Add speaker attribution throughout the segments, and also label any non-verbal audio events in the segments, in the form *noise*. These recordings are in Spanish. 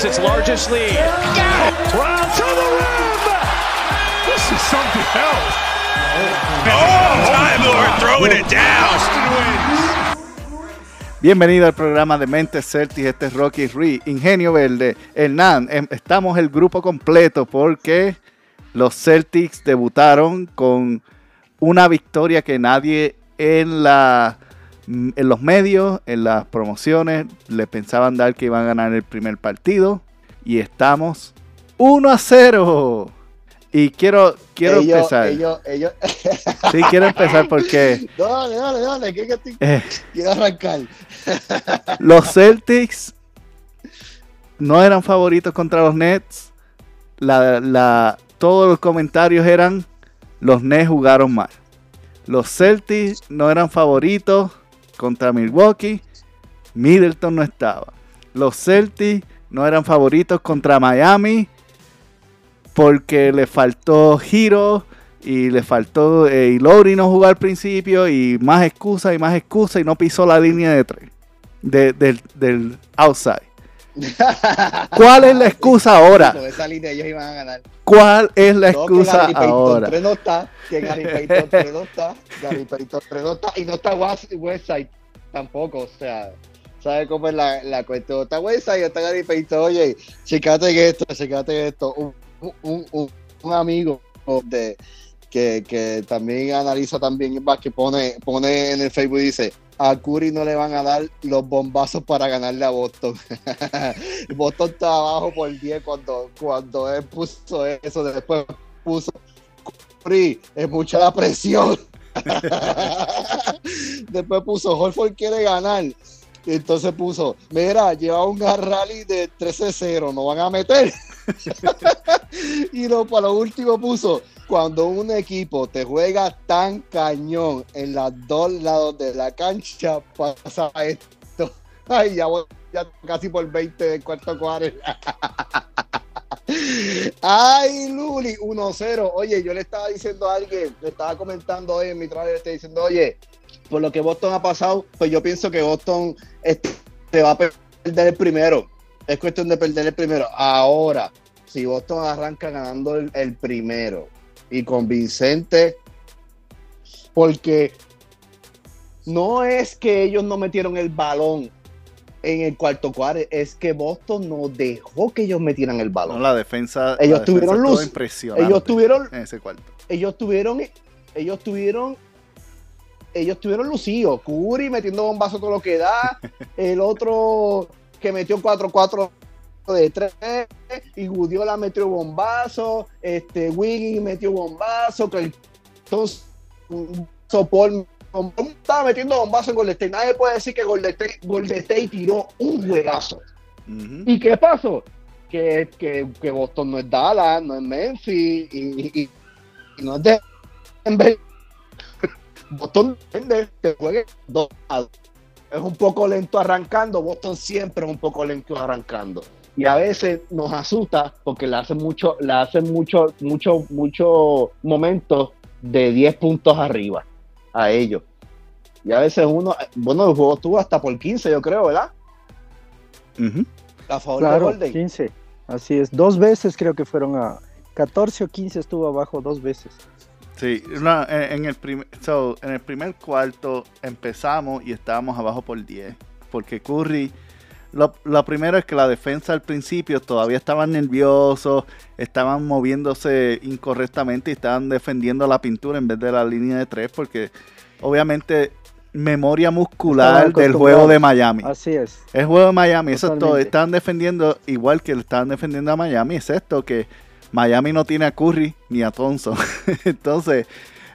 Speaker 1: has its largest lead.
Speaker 2: Well, to the rim! This is something else.
Speaker 3: Oh, Time Lord throwing it down.
Speaker 1: Boston wins.
Speaker 4: Bienvenido al programa de Mentes Celtics. Este es Rocky Ree, Ingenio Verde, Hernán. em- Estamos el grupo completo porque los Celtics debutaron con una victoria que nadie en, la, en los medios, en las promociones, le pensaban dar que iban a ganar el primer partido. Y estamos 1 a 0. Y quiero, quiero
Speaker 5: ellos,
Speaker 4: empezar.
Speaker 5: Ellos, ellos...
Speaker 4: Sí, quiero empezar porque *laughs*
Speaker 5: dale, dale, dale, que, te-
Speaker 4: eh,
Speaker 5: quiero arrancar. *laughs*
Speaker 4: Los Celtics no eran favoritos contra los Nets. La, la- todos los comentarios eran los Nets jugaron mal. Los Celtics no eran favoritos contra Milwaukee. Middleton no estaba. Los Celtics no eran favoritos contra Miami porque le faltó Hero y le faltó eh, y Lowry no jugó al principio y más excusas y más excusas y no pisó la línea de tres de- del, del outside. *laughs* ¿Cuál es la excusa ahora?
Speaker 5: Con esa línea ellos iban a ganar.
Speaker 4: ¿Cuál es la
Speaker 5: No, que
Speaker 4: excusa
Speaker 5: Gary Payton
Speaker 4: ahora?
Speaker 5: 3 no está, que Gary *laughs* Payton 3 no está, Gary Payton 3 no está, y no está West- Westside tampoco, o sea, ¿sabe cómo es la, la cuestión? No Está Westside, está Gary Payton, oye, checate esto, checate esto, un, amigo de que, que también analiza también que pone, pone en el Facebook y dice a Curry no le van a dar los bombazos para ganarle a Boston. *laughs* Boston está abajo por 10 cuando, cuando él puso eso, después puso Curry, es mucha la presión. *laughs* después puso Horford quiere ganar. Entonces puso, mira, lleva un *laughs* rally de 13-0, no van a meter. *laughs* y no, para lo último puso, cuando un equipo te juega tan cañón en los dos lados de la cancha, pasa esto. *laughs* Ay, ya voy ya casi por 20 del cuarto cuadro. Ay, Luli, 1-0. Oye, yo le estaba diciendo a alguien, le estaba comentando hoy en mi trabajo, le estoy diciendo, oye, por lo que Boston ha pasado, pues yo pienso que Boston este, te va a perder el primero. Es cuestión de perder el primero. Ahora, si Boston arranca ganando el, el primero y convincente, porque no es que ellos no metieron el balón en el cuarto cuadro, es que Boston no dejó que ellos metieran el
Speaker 4: No,
Speaker 5: balón.
Speaker 4: la defensa.
Speaker 5: Ellos
Speaker 4: la defensa
Speaker 5: tuvieron luz.
Speaker 4: impresionante
Speaker 5: ellos tuvieron
Speaker 4: en ese cuarto.
Speaker 5: ellos tuvieron, ellos tuvieron, ellos tuvieron lucido. Curry metiendo bombazo todo lo que da. *laughs* El otro que metió 4-4 de 3. Y Gudiola metió bombazo. Este, Wiggins metió bombazo. Que entonces, Sopor estaba metiendo bombazo en Golden State. Nadie puede decir que Golden State, Golden State tiró un juegazo. ¿Y qué pasó? Que, que, que Boston no es Dallas, no es Memphis y, y- y no es Denver. Boston depende que juegue dos lados. Es un poco lento arrancando. Boston siempre es un poco lento arrancando. Y a veces nos asusta porque le hacen mucho, le hacen mucho, mucho, mucho momentos de 10 puntos arriba a ellos. Y a veces uno, bueno, el juego estuvo hasta por 15, yo creo, ¿verdad?
Speaker 4: Ujú.
Speaker 5: A favor de
Speaker 6: Claro,
Speaker 5: Golden.
Speaker 6: 15. Así es. Dos veces creo que fueron a 14 o 15 estuvo abajo dos veces.
Speaker 4: Sí, no, en, en el primer, so, en el primer cuarto empezamos y estábamos abajo por 10. Porque Curry, lo, lo primero es que la defensa al principio todavía estaban nerviosos, estaban moviéndose incorrectamente y estaban defendiendo la pintura en vez de la línea de tres. Porque obviamente memoria muscular
Speaker 6: Estaban
Speaker 4: del juego de. Miami.
Speaker 6: Así es.
Speaker 4: El juego de Miami, eso es todo. Están defendiendo igual que estaban defendiendo a Miami, excepto que Miami no tiene a Curry ni a Thompson. *laughs* Entonces,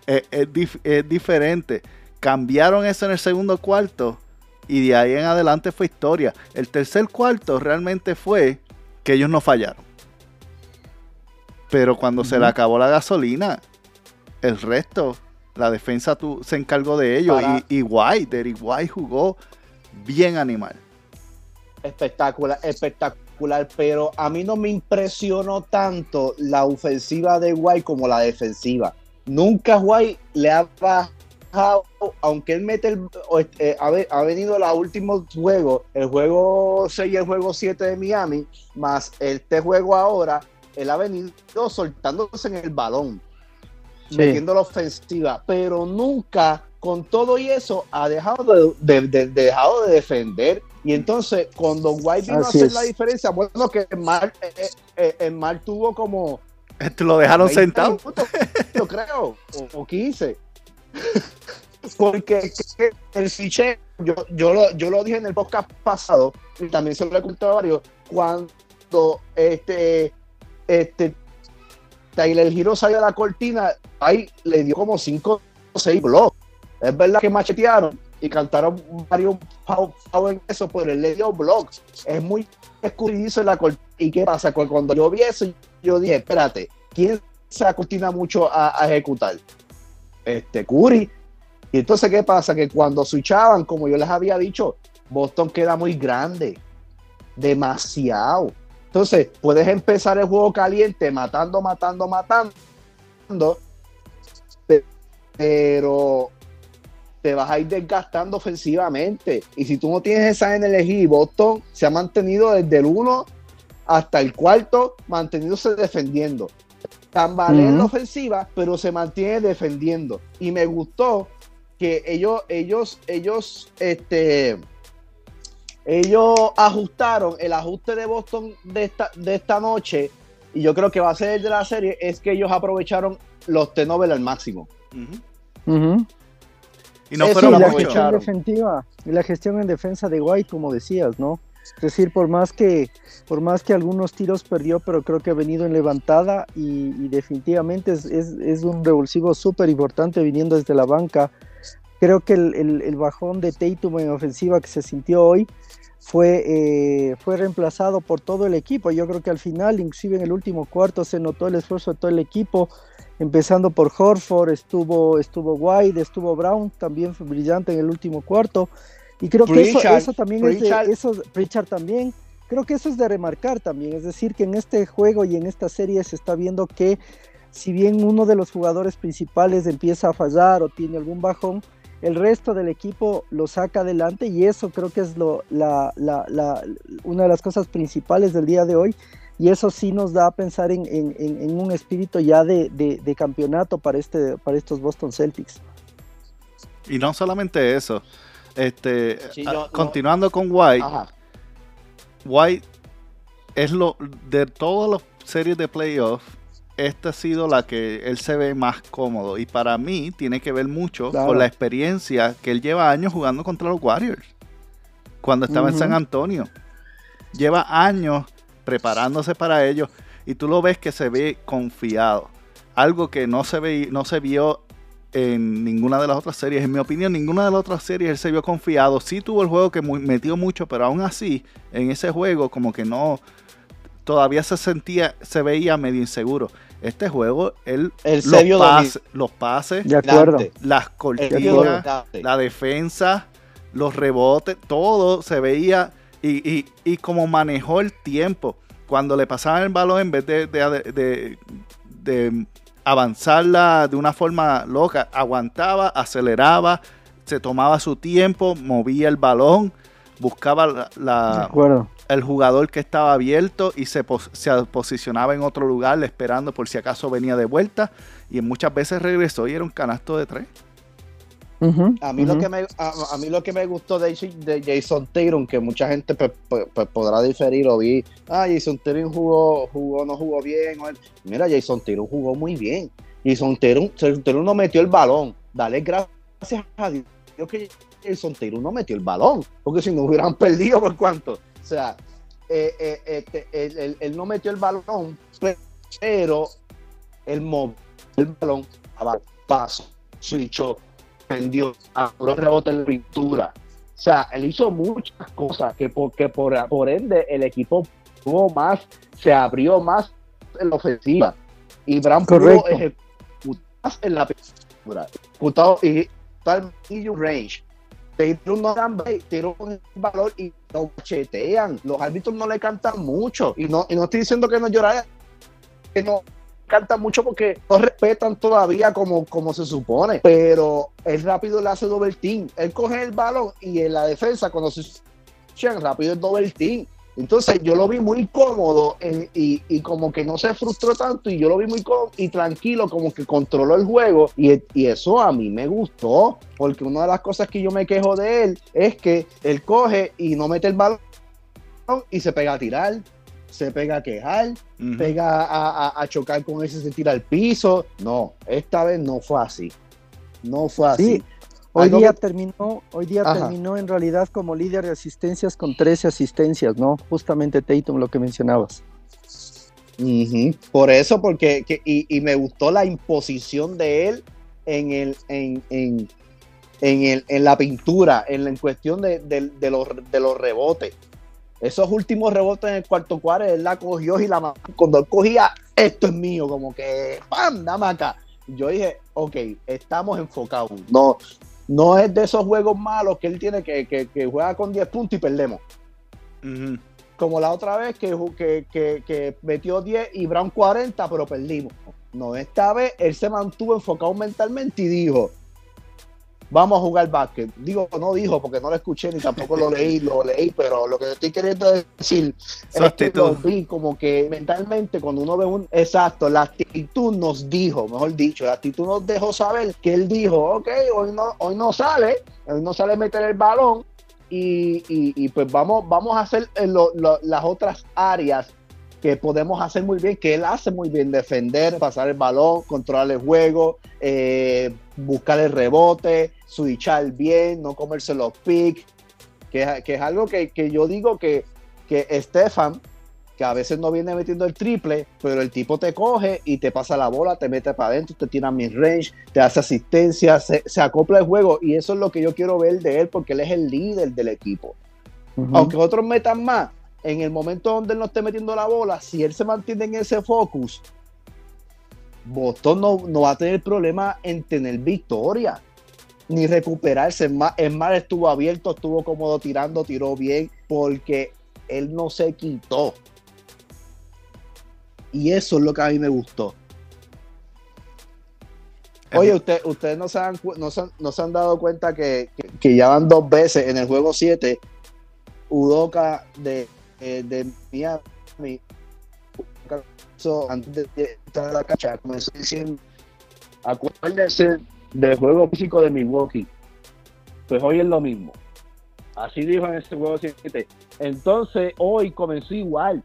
Speaker 4: eh, es, dif- es diferente. Cambiaron eso en el segundo cuarto y de ahí en adelante fue historia. El tercer cuarto realmente fue que ellos no fallaron. Pero cuando se le acabó la gasolina, el resto, la defensa tu- se encargó de ellos.
Speaker 5: Para-
Speaker 4: Y, y White, White jugó bien animal.
Speaker 5: espectacular, espectacular pero a mí no me impresionó tanto la ofensiva de White como la defensiva. Nunca White le ha bajado, aunque él mete el, eh, ha, ve- ha venido los últimos juegos, el juego 6 y el juego 7 de Miami, más este juego ahora, él ha venido soltándose en el balón,
Speaker 6: Sí.
Speaker 5: metiendo la ofensiva, pero nunca con todo y eso ha dejado de, de- de- de- dejado de defender. Y entonces, cuando White vino
Speaker 6: Así
Speaker 5: a hacer
Speaker 6: es.
Speaker 5: la diferencia, bueno, que Mar, eh, eh, eh, el Mar tuvo como
Speaker 4: lo dejaron
Speaker 5: 20
Speaker 4: sentado.
Speaker 5: minutos, yo creo, o, o 15. Porque que- el fiche, yo, yo, lo, yo lo dije en el podcast pasado, y también se lo he contado a varios, cuando este, este Tyler Hero salió a la cortina, ahí le dio como 5 o 6 blogs. Es verdad que machetearon y cantaron varios pau en eso, pero él le dio blogs. Es muy escurridizo en la cortina. ¿Y qué pasa? Cu- Cuando yo vi eso, yo dije, espérate, ¿quién se acortina mucho a, ejecutar? Este, Curry. Y entonces, ¿qué pasa? Que cuando switchaban, como yo les había dicho, Boston queda muy grande. Demasiado. Entonces, puedes empezar el juego caliente, matando, matando, matando. pe- Pero te vas a ir desgastando ofensivamente. Y si tú no tienes esa energía, y Boston se ha mantenido desde el 1 hasta el cuarto, manteniéndose defendiendo. Tambalea en la ofensiva, pero se mantiene defendiendo. Y me gustó que ellos, ellos, ellos, este, ellos ajustaron el ajuste de Boston de esta, de esta noche. Y yo creo que va a ser el de la serie, es que ellos aprovecharon los T-Nobel al máximo.
Speaker 4: Ujú. Y no
Speaker 5: Eso
Speaker 4: fueron
Speaker 5: lo
Speaker 6: la gestión defensiva y la gestión en defensa de White, como decías, ¿no? Es decir, por más que, por más que algunos tiros perdió, pero creo que ha venido en levantada y, y definitivamente es, es- es un revulsivo súper importante viniendo desde la banca. Creo que el, el- el bajón de Tatum en ofensiva que se sintió hoy fue, eh, fue reemplazado por todo el equipo. Yo creo que al final, inclusive en el último cuarto, se notó el esfuerzo de todo el equipo empezando por Horford, estuvo, estuvo White, estuvo Brown, también fue brillante en el último cuarto. Y creo que eso, eso también es de, eso, Pritchard también, creo que eso es de remarcar también, es decir, que en este juego y en esta serie se está viendo que si bien uno de los jugadores principales empieza a fallar o tiene algún bajón, el resto del equipo lo saca adelante y eso creo que es lo, la, la- la- una de las cosas principales del día de hoy y eso sí nos da a pensar en, en- en- en un espíritu ya de, de- de campeonato para, este, para estos Boston Celtics.
Speaker 4: Y no solamente eso. Este,
Speaker 5: Sí,
Speaker 4: a-
Speaker 5: yo- no-
Speaker 4: continuando con White,
Speaker 5: Ajá.
Speaker 4: White es lo de todas las series de playoff, esta ha sido la que él se ve más cómodo y para mí tiene que ver mucho
Speaker 6: Claro.
Speaker 4: con la experiencia que él lleva años jugando contra los Warriors cuando estaba en. San Antonio. Lleva años preparándose para ello y tú lo ves que se ve confiado. Algo que no se ve, no se vio en ninguna de las otras series. En mi opinión, ninguna de las otras series él se vio confiado. Sí tuvo el juego que metió mucho, pero aún así, en ese juego, como que no. Todavía se sentía, se veía medio inseguro. Este juego, él,
Speaker 5: Él
Speaker 4: los,
Speaker 5: se vio
Speaker 4: pases, los pases,
Speaker 6: De acuerdo.
Speaker 5: dominante.
Speaker 4: las cortinas, la defensa, los rebotes, todo se veía y, y- y como manejó el tiempo. Cuando le pasaban el balón, en vez de, de- de- de avanzarla de una forma loca, aguantaba, aceleraba, se tomaba su tiempo, movía el balón, buscaba la- el jugador que estaba abierto y se, pos- se posicionaba en otro lugar esperando por si acaso venía de vuelta y muchas veces regresó y era un canasto de tres.
Speaker 5: A mí, lo que me, a, a mí lo que me gustó de, Jason- de Jason Tatum, que mucha gente pues, pues, pues, podrá diferir o vi, ah, Jason Tatum jugó, jugó, no jugó bien. o Mira, Jason Tatum jugó muy bien. Jason Tatum, Jason Tatum no metió el balón. Dale gracias a Dios que Jason Tatum no metió el balón, porque si no hubieran *laughs* perdido por cuánto. O sea, eh, eh, este, él, él- él no metió el balón, pero él movió el balón a paso, switchó, prendió, a los rebotes en la pintura. O sea, él hizo muchas cosas que por, que por, por ende el equipo tuvo más, se abrió más en la ofensiva. Y Brown pudo ejecutar en la pintura. Ejecutado y tal range. Dan break, tiró el valor y lo chetean. Los árbitros no le cantan mucho. Y no, y no estoy diciendo que no llorar, que no cantan mucho porque no respetan todavía como, como se supone. Pero el rápido le hace doble team. Él coge el balón y en la defensa, cuando se rápido es doble team. Entonces yo lo vi muy cómodo y, y como que no se frustró tanto y yo lo vi muy cómodo y tranquilo, como que controló el juego y, y eso a mí me gustó, porque una de las cosas que yo me quejo de él es que él coge y no mete el balón y se pega a tirar, se pega a quejar, pega a, a- a chocar con ese, se tira al piso. No, esta vez no fue así. No fue así.
Speaker 6: Sí, hoy día
Speaker 5: que-
Speaker 6: terminó, hoy día
Speaker 5: Ajá.
Speaker 6: terminó en realidad como líder de asistencias con 13 asistencias, ¿no? Justamente Tatum, lo que mencionabas.
Speaker 5: Por eso, porque que- y, y me gustó la imposición de él en el en, en, en el, en la pintura, en la en cuestión de, de- de los, de los rebotes. Esos últimos rebotes en el cuarto cuadro, él la cogió y la cuando él cogía, esto es mío, como que ¡pam! dame acá. Yo dije, ok, estamos enfocados. No, no es de esos juegos malos que él tiene que, que, que juega con 10 puntos y perdemos como la otra vez que, que- que metió 10 y Brown 40, pero perdimos. No, esta vez él se mantuvo enfocado mentalmente y dijo, vamos a jugar básquet. Digo, no dijo porque no lo escuché ni tampoco lo leí, lo leí, pero lo que estoy queriendo decir es que lo vi como que mentalmente cuando uno ve un... Exacto, la actitud nos dijo, mejor dicho, la actitud nos dejó saber que él dijo, ok, hoy no, hoy no sale, hoy no sale meter el balón y, y- y pues vamos, vamos a hacer eh, lo- lo- las otras áreas que podemos hacer muy bien, que él hace muy bien, defender, pasar el balón, controlar el juego, eh, buscar el rebote, switchar bien, no comerse los picks, que, es- que es algo que, que yo digo que, que Stefan, que a veces no viene metiendo el triple, pero el tipo te coge y te pasa la bola, te mete para adentro, te tira mid range, te hace asistencia, se, se acopla el juego y eso es lo que yo quiero ver de él porque él es el líder del equipo. Aunque otros metan más, en el momento donde él no esté metiendo la bola, si él se mantiene en ese focus, Boston no, no va a tener problema en tener victoria ni recuperarse. Es más, es más, estuvo abierto, estuvo cómodo tirando, tiró bien, porque él no se quitó. Y eso es lo que a mí me gustó. Oye, usted, ustedes no se, han, no, se han, no se han dado cuenta que, que- que ya van dos veces en el juego 7, Udoka de, eh, de Miami, antes de- de entrar a la cancha, comenzó diciendo, acuérdense del juego físico de Milwaukee. Pues hoy es lo mismo. Así dijo en ese juego 7. Entonces, hoy comenzó igual.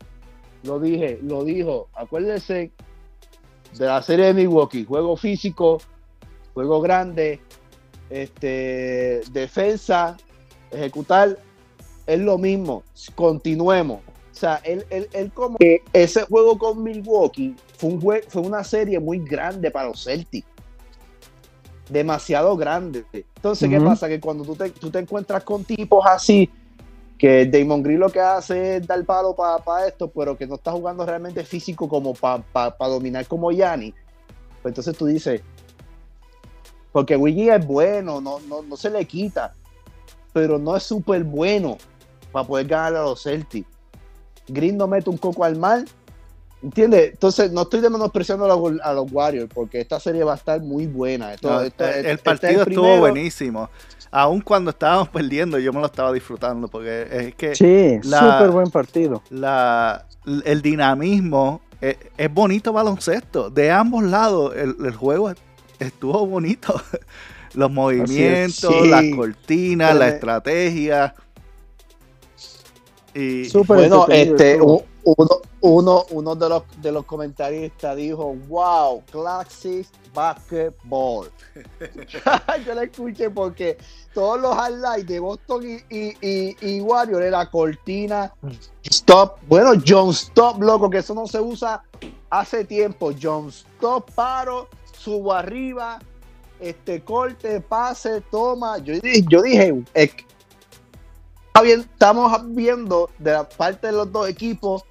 Speaker 5: Lo dije, lo dijo. Acuérdense de la serie de Milwaukee. Juego físico, juego grande, este, defensa, ejecutar. Es lo mismo. Continuemos. O sea, él, él, él como que ese juego con Milwaukee fue, un jue- fue una serie muy grande para los Celtics. Demasiado grande. Entonces, ¿qué pasa? Que cuando tú te, tú te encuentras con tipos así, que Damon Green lo que hace es dar palo para esto, pero que no está jugando realmente físico como para dominar como Yanni, pues entonces tú dices, porque Wiggy es bueno, no, no, no se le quita, pero no es súper bueno para poder ganar a los Celtics. Green no mete un coco al mar, ¿entiendes? Entonces no estoy menospreciando a los, a los Warriors, porque esta serie va a estar muy buena. Esto-
Speaker 4: No,
Speaker 5: esto-
Speaker 4: el
Speaker 5: este es
Speaker 4: partido estuvo buenísimo. Aun cuando estábamos perdiendo, yo me lo estaba disfrutando porque es que
Speaker 6: Sí, súper buen partido.
Speaker 4: la, el dinamismo es, es bonito baloncesto. De ambos lados, el, el juego estuvo bonito. *laughs* Los movimientos,
Speaker 5: sí.
Speaker 4: las cortinas, la estrategia. Y
Speaker 6: Súper
Speaker 5: Bueno, este, uno, uno, uno de los de los comentaristas dijo, wow, classic basketball. *laughs* Yo le escuché porque todos los highlights de Boston y, y, y, y Warrior era cortina, stop, bueno, John Stop, loco, que eso no se usa hace tiempo. John Stop, paro, subo arriba, este corte, pase, toma. Yo dije, yo dije, estamos viendo de la parte de los dos equipos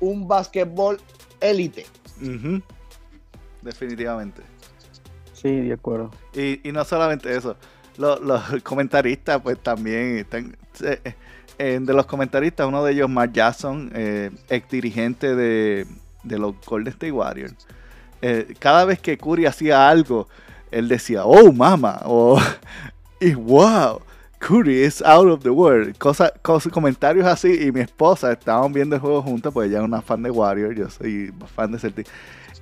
Speaker 5: un básquetbol élite.
Speaker 4: Definitivamente.
Speaker 6: Sí, de acuerdo.
Speaker 4: Y, y no solamente eso. los, los *laughs* comentaristas, pues también están. eh, eh, de los comentaristas, uno de ellos, Mark Jackson, eh, ex dirigente de, de los Golden State Warriors. eh, cada vez que Curry hacía algo, él decía, oh, mama, o *laughs* y wow, Curry is out of the world. Cosa, cosas, comentarios así. Y mi esposa, estaban viendo el juego juntos, pues ella es una fan de Warriors, yo soy fan de Celtic.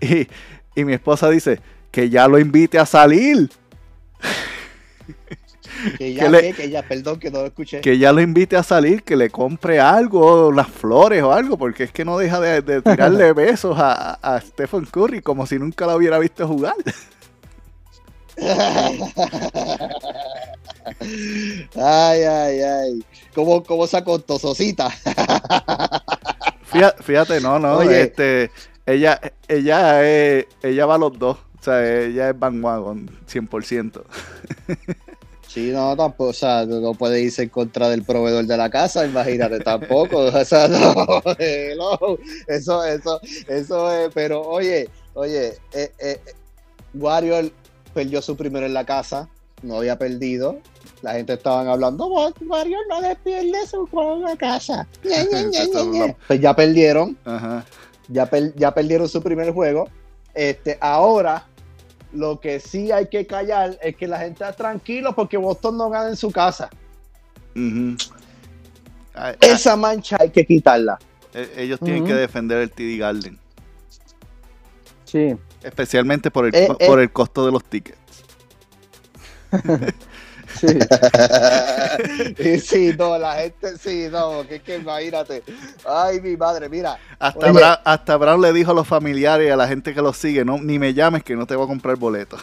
Speaker 4: Y, y mi esposa dice, que ya lo invite a salir. *laughs*
Speaker 5: Que ya,
Speaker 4: le-
Speaker 5: que, que ya, perdón que no lo escuché.
Speaker 4: que ya lo invite a salir, que le compre algo, unas flores o algo, porque es que no deja de, de tirarle *laughs* besos a, a Stephen Curry como si nunca lo hubiera visto jugar. *laughs*
Speaker 5: Ay, ay, ay. ¿Cómo, cómo sacó tososita?
Speaker 4: Fíjate, fíjate, no, no,
Speaker 5: Oye.
Speaker 4: este, ella, ella, es- ella va a los dos, o sea, ella es bandwagon 100%.
Speaker 5: Sí, no, tampoco, o sea, no no puede irse en contra del proveedor de la casa, imagínate, tampoco, o sea, no, hello, eso, eso, eso es, pero oye, oye, eh, eh, Warrior perdió su primero en la casa, no había perdido, la gente estaban hablando, "Wa- Warrior no le pierde su juego en la casa, *laughs* Ñe". pues ya perdieron,
Speaker 4: Ajá.
Speaker 5: ya, per- ya perdieron su primer juego. Este, ahora, lo que sí hay que callar es que la gente está tranquilo porque Boston no gana en su casa.
Speaker 4: ujú. Ay, ay,
Speaker 5: Esa mancha hay que quitarla.
Speaker 4: eh, ellos tienen que defender el TD Garden,
Speaker 6: Sí.
Speaker 4: especialmente por el,
Speaker 5: Eh, eh.
Speaker 4: por el costo de los tickets. *laughs*
Speaker 6: Sí. *laughs*
Speaker 5: Y sí, no, la gente sí, no, que es que imagínate. Ay, mi madre, mira.
Speaker 4: Hasta, hasta Brown le dijo a los familiares y a la gente que lo sigue, no, ni me llames que no te voy a comprar boleto.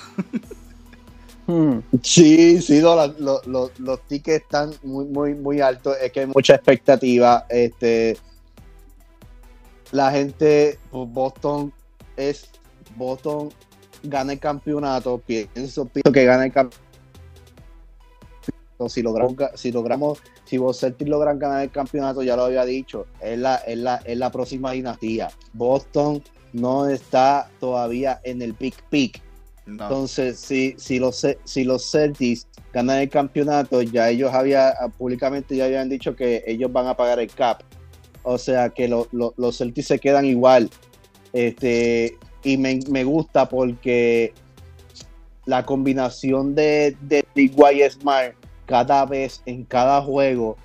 Speaker 6: Mm.
Speaker 5: Sí, sí, no, la- lo- lo- los tickets están muy, muy, muy altos. Es que hay mucha expectativa. Este, la gente, pues, Boston es, Boston gana el campeonato. Pienso, pienso que gana el campeonato. Si logramos, si logramos, si vos Celtics logran ganar el campeonato, ya lo había dicho, es la, es la, es la próxima dinastía. Boston no está todavía en el big peak.
Speaker 4: No.
Speaker 5: Entonces, si, si, los, si los Celtics ganan el campeonato, ya ellos había, públicamente ya habían dicho que ellos van a pagar el cap. O sea que lo- lo- los Celtics se quedan igual. Este, y me, me gusta porque la combinación de, de White Smart cada vez en cada juego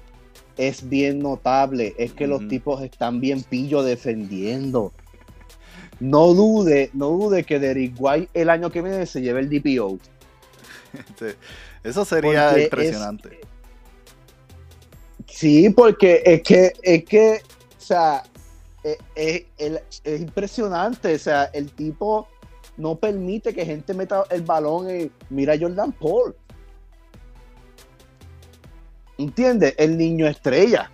Speaker 5: es bien notable. Es que los tipos están bien pillo defendiendo. No dude, no dude que Derrick White el año que viene se lleve el DPO. *laughs*
Speaker 4: Eso sería
Speaker 5: Porque
Speaker 4: impresionante.
Speaker 5: Sí, porque es que, es que, o sea, es, es- es impresionante. O sea, el tipo no permite que gente meta el balón y mira a Jordan Paul. ¿Entiendes? El niño estrella.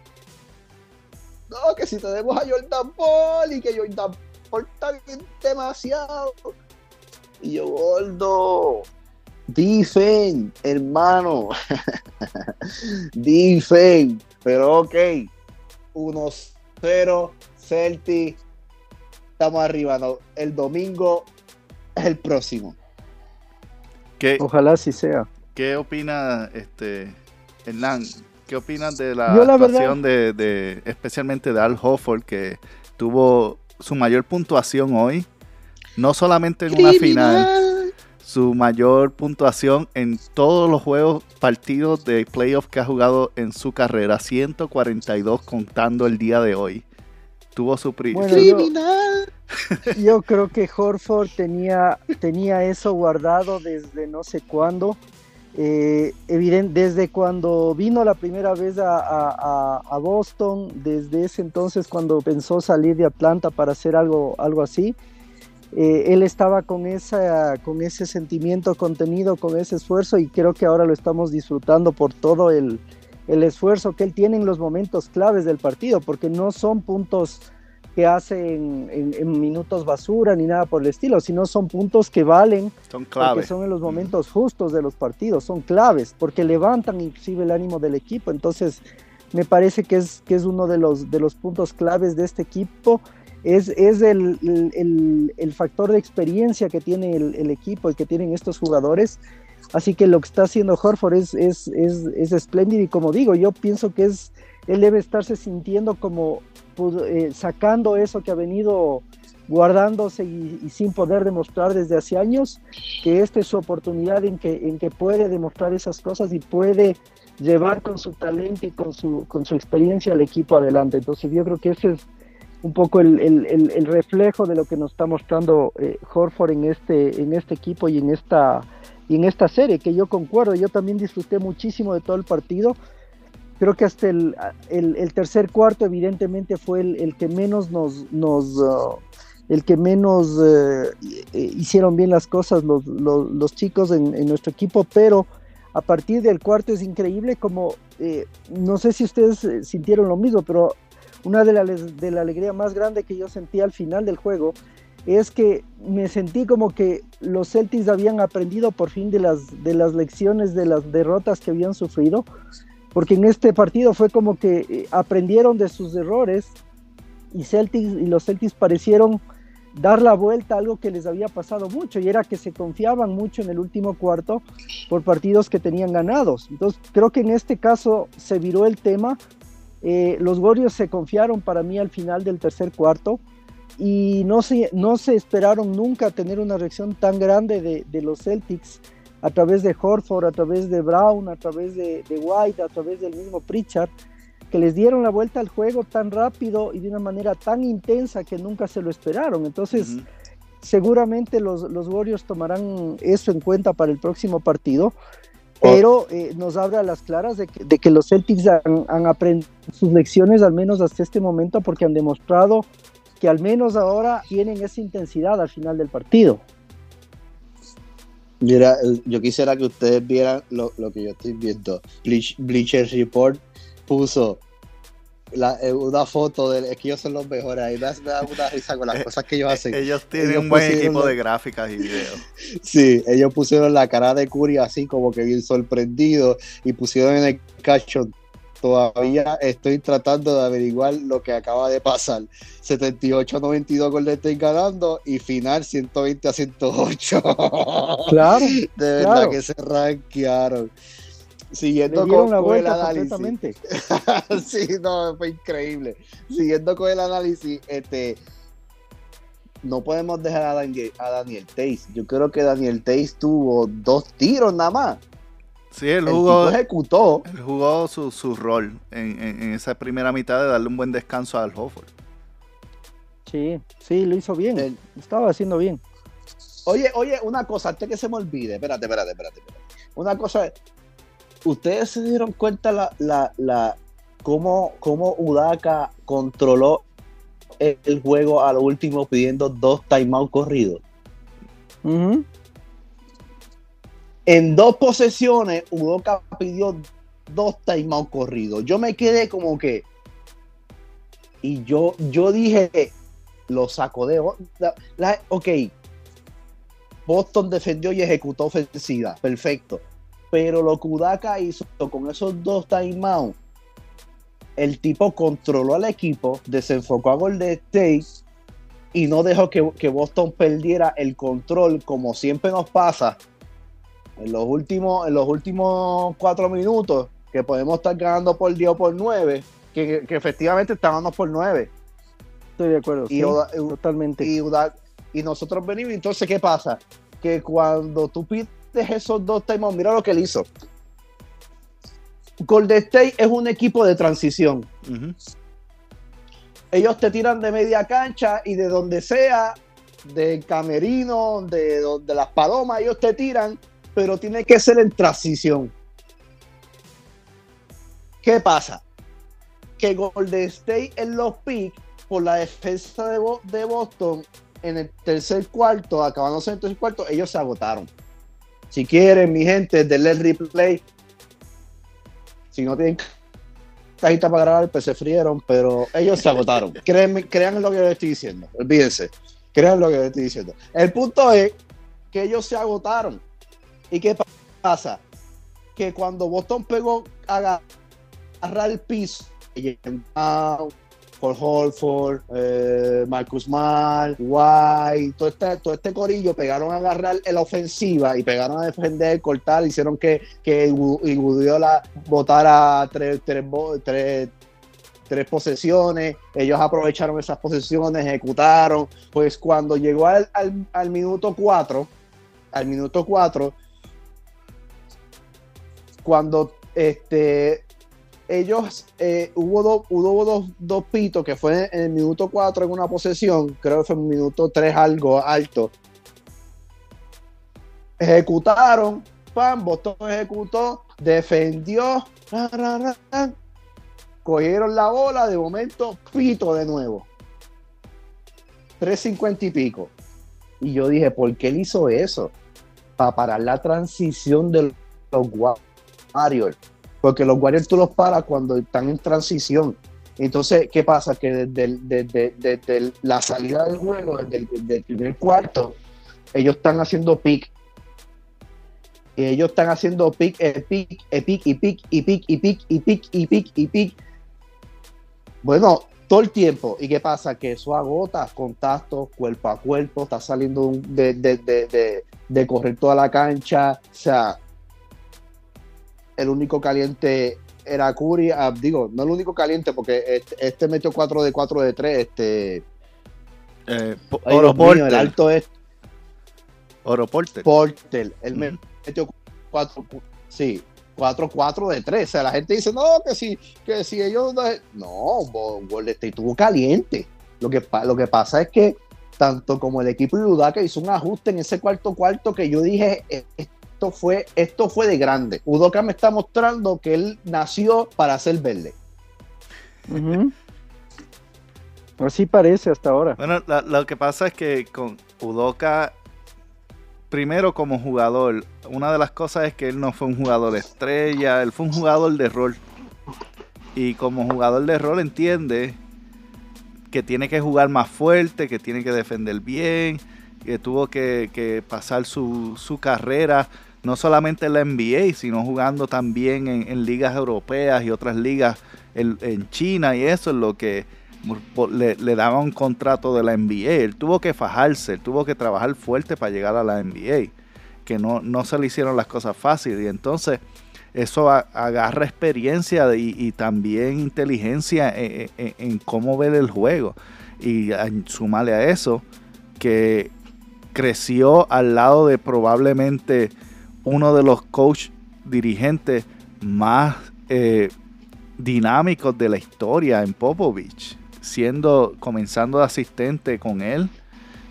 Speaker 5: No, que si tenemos a Jordan Paul y que Jordan Paul está bien demasiado. Y yo, gordo. Difen, hermano. *laughs* Difen. Pero ok. 1-0 Celtic. Estamos arriba. No, el domingo es el próximo.
Speaker 4: ¿Qué,
Speaker 6: Ojalá así sea.
Speaker 4: qué opina este Hernán? ¿Qué opinas de la
Speaker 6: Yo la
Speaker 4: actuación de, de- especialmente de Al Hofford que tuvo su mayor puntuación hoy? No solamente en una final, su mayor puntuación en todos los juegos, partidos de playoff que ha jugado en su carrera, 142 contando el día de hoy. Tuvo su
Speaker 6: Bueno, yo, *laughs* yo creo que Horford tenía, tenía eso guardado desde no sé cuándo. Eh, evidente, desde cuando vino la primera vez a, a- a- Boston, desde ese entonces cuando pensó salir de Atlanta para hacer algo, algo así, eh, él estaba con, esa, con ese sentimiento contenido, con ese esfuerzo y creo que ahora lo estamos disfrutando por todo el, el esfuerzo que él tiene en los momentos claves del partido, porque no son puntos que hace en, en- minutos basura ni nada por el estilo, sino son puntos que valen
Speaker 4: son
Speaker 6: porque
Speaker 4: clave.
Speaker 6: son en los momentos justos de los partidos, son claves, porque levantan inclusive el ánimo del equipo. Entonces, me parece que es, que es uno de los, de los puntos claves de este equipo. Es, es el, el- el- el factor de experiencia que tiene el, el equipo y que tienen estos jugadores. Así que lo que está haciendo Horford es, es, es, es espléndido y como digo, yo pienso que es, él debe estarse sintiendo como pues, eh, sacando eso que ha venido guardándose y, sin poder demostrar desde hace años, que esta es su oportunidad en que, en que puede demostrar esas cosas y puede llevar con su talento y con su, con su experiencia al equipo adelante. Entonces yo creo que ese es un poco el, el, el, reflejo de lo que nos está mostrando eh, Horford en este, en este equipo y en esta, y en esta serie, que yo concuerdo, yo también disfruté muchísimo de todo el partido. Creo que hasta el, tercer cuarto evidentemente fue el, que menos nos, uh, el que menos eh, hicieron bien las cosas los, chicos en, en, nuestro equipo, pero a partir del cuarto es increíble como, eh, no sé si ustedes eh, sintieron lo mismo, pero una de la, de la alegría más grande que yo sentí al final del juego es que me sentí como que los Celtics habían aprendido por fin de las, de las lecciones, de las derrotas que habían sufrido, porque en este partido fue como que eh, aprendieron de sus errores y, Celtics, y los Celtics parecieron dar la vuelta a algo que les había pasado mucho y era que se confiaban mucho en el último cuarto por partidos que tenían ganados. Entonces creo que en este caso se viró el tema. Eh, los Warriors se confiaron para mí al final del tercer cuarto y no se, no se esperaron nunca tener una reacción tan grande de, de los Celtics a través de Horford, a través de Brown, a través de, de White, a través del mismo Pritchard que les dieron la vuelta al juego tan rápido y de una manera tan intensa que nunca se lo esperaron. Entonces, seguramente los, los, Warriors tomarán eso en cuenta para el próximo partido, pero eh, nos abre a las claras de que, de que los Celtics han, han, aprendido sus lecciones, al menos hasta este momento, porque han demostrado que al menos ahora tienen esa intensidad al final del partido.
Speaker 5: Mira, yo quisiera que ustedes vieran lo, lo que yo estoy viendo. Bleacher Report puso la, eh, una foto de es que ellos son los mejores ahí me, da una risa con las eh, cosas que ellos hacen
Speaker 4: ellos tienen un buen equipo de gráficas y videos *laughs*
Speaker 5: sí ellos pusieron la cara de Curry así como que bien sorprendido y pusieron en el cacho todavía estoy tratando de averiguar lo que acaba de pasar 78-92 con State ganando y final 120 a 108
Speaker 6: claro *laughs*
Speaker 5: de verdad que se rankearon siguiendo
Speaker 6: con, el análisis. *laughs*
Speaker 5: sí, no, fue increíble. Siguiendo con el análisis, este no podemos dejar a Daniel, a Daniel Tays. Yo creo que Daniel Tays tuvo dos tiros nada más.
Speaker 4: Sí, él jugó,
Speaker 5: ejecutó.
Speaker 4: Él jugó su, su rol en, en, esa primera mitad de darle un buen descanso al Hofford.
Speaker 6: Sí, sí, lo hizo bien. Estaba haciendo bien.
Speaker 5: Oye, oye, una cosa, antes que se me olvide, espérate, espérate, espérate. espérate. Una cosa, ¿ustedes se dieron cuenta la, la, la cómo, cómo Udaka controló el, juego a lo último pidiendo dos timeouts corridos? En dos posesiones, Udaka pidió dos timeouts corridos. Yo me quedé como que. Y yo, yo dije, lo saco de. La, ok. Boston defendió y ejecutó ofensiva. Perfecto pero lo que Udaka hizo con esos dos timeouts, el tipo controló al equipo, desenfocó a Golden State y no dejó que, Boston perdiera el control, como siempre nos pasa en los últimos, en los últimos cuatro minutos, que podemos estar ganando por 10 o por 9, que, efectivamente estábamos por 9.
Speaker 6: Estoy de acuerdo, y totalmente.
Speaker 5: Y, y nosotros venimos, entonces, ¿qué pasa? Que cuando tú pides esos dos timeouts, mira lo que él hizo. Golden State es un equipo de transición. Ellos te tiran de media cancha y de donde sea, de camerino, de, de las palomas, ellos te tiran, pero tiene que ser en transición. ¿Qué pasa? Que Golden State en los picks, por la defensa de, de Boston, en el tercer cuarto, acabándose en el tercer cuarto, ellos se agotaron. Si quieren, mi gente, denle el replay. Si no tienen cajita para grabar, pues se frieron, pero ellos se agotaron. *laughs* crean, crean lo que les estoy diciendo. Olvídense. Crean lo que les estoy diciendo. El punto es que ellos se agotaron. ¿Y qué pasa? Que cuando Boston pegó a agarrar el piso, Paul Holford, eh, Marcus Mal, White, todo este, todo este corillo pegaron a agarrar la ofensiva y pegaron a defender, cortar, hicieron que, que la votara tres, tres, tres, tres posesiones, ellos aprovecharon esas posesiones, ejecutaron, pues cuando llegó al, al, al minuto 4, al minuto 4, cuando este, ellos, eh, hubo, dos hubo dos, dos, pitos que fue en el minuto 4 en una posesión, creo que fue en el minuto 3 algo alto. Ejecutaron, pan, Boston ejecutó, defendió, cogieron la bola, de momento pito de nuevo. 3.50 y pico. Y yo dije, ¿por qué él hizo eso? Para parar la transición de los Warriors porque los Warriors tú los paras cuando están en transición. Entonces, ¿qué pasa? Que desde, la salida del juego, desde, el primer cuarto, ellos están haciendo pick. Y ellos están haciendo pick, pick, pick, y pick, y pick, y pick, y pick, y pick, y pick. Bueno, todo el tiempo. ¿Y qué pasa? Que eso agota contacto cuerpo a cuerpo, está saliendo de, de correr toda la cancha. O sea, el único caliente era Curry, ah, digo, no el único caliente porque este, este metió 4 de 4 de 3, este
Speaker 4: eh, Oro
Speaker 5: mío, el alto es
Speaker 4: Oro Porter.
Speaker 5: Porter, él metió 4 sí, 4 4 de 3, o sea, la gente dice, "No, que si que si ellos no, Golden State estuvo caliente." Lo que lo que pasa es que tanto como el equipo de Udaka hizo un ajuste en ese cuarto cuarto que yo dije, esto fue, esto fue de grande. Udoka me está mostrando que él nació para ser verde.
Speaker 6: Así parece hasta ahora.
Speaker 4: Bueno, lo que pasa es que con Udoka, primero como jugador, una de las cosas es que él no fue un jugador estrella, él fue un jugador de rol. Y como jugador de rol entiende que tiene que jugar más fuerte, que tiene que defender bien, que tuvo que, pasar su, su carrera no solamente en la NBA, sino jugando también en, ligas europeas y otras ligas en, China y eso es lo que le, le, daba un contrato de la NBA. Él tuvo que fajarse, él tuvo que trabajar fuerte para llegar a la NBA, que no, no se le hicieron las cosas fáciles y entonces eso agarra experiencia y, también inteligencia en, en, cómo ver el juego. Y sumarle a eso que creció al lado de probablemente uno de los coach dirigentes más eh, dinámicos de la historia en Popovich, siendo comenzando de asistente con él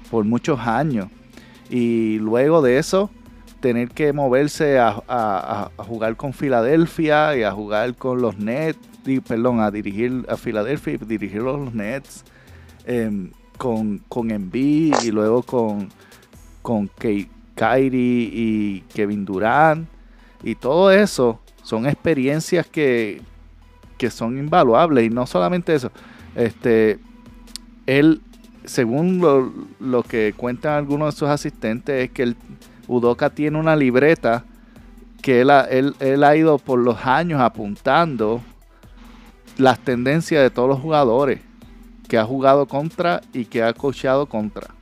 Speaker 4: por muchos años. Y luego de eso, tener que moverse a, jugar con Filadelfia y a jugar con los Nets, perdón, a dirigir a Filadelfia y dirigir los Nets em, con, con y luego con, con Kate Kyrie y Kevin Durant y todo eso son experiencias que, son invaluables. Y no solamente eso, este, él, según lo, que cuentan algunos de sus asistentes, es que el Udoka tiene una libreta que él ha, él ha ido por los años apuntando las tendencias de todos los jugadores que ha jugado contra y que ha coachado contra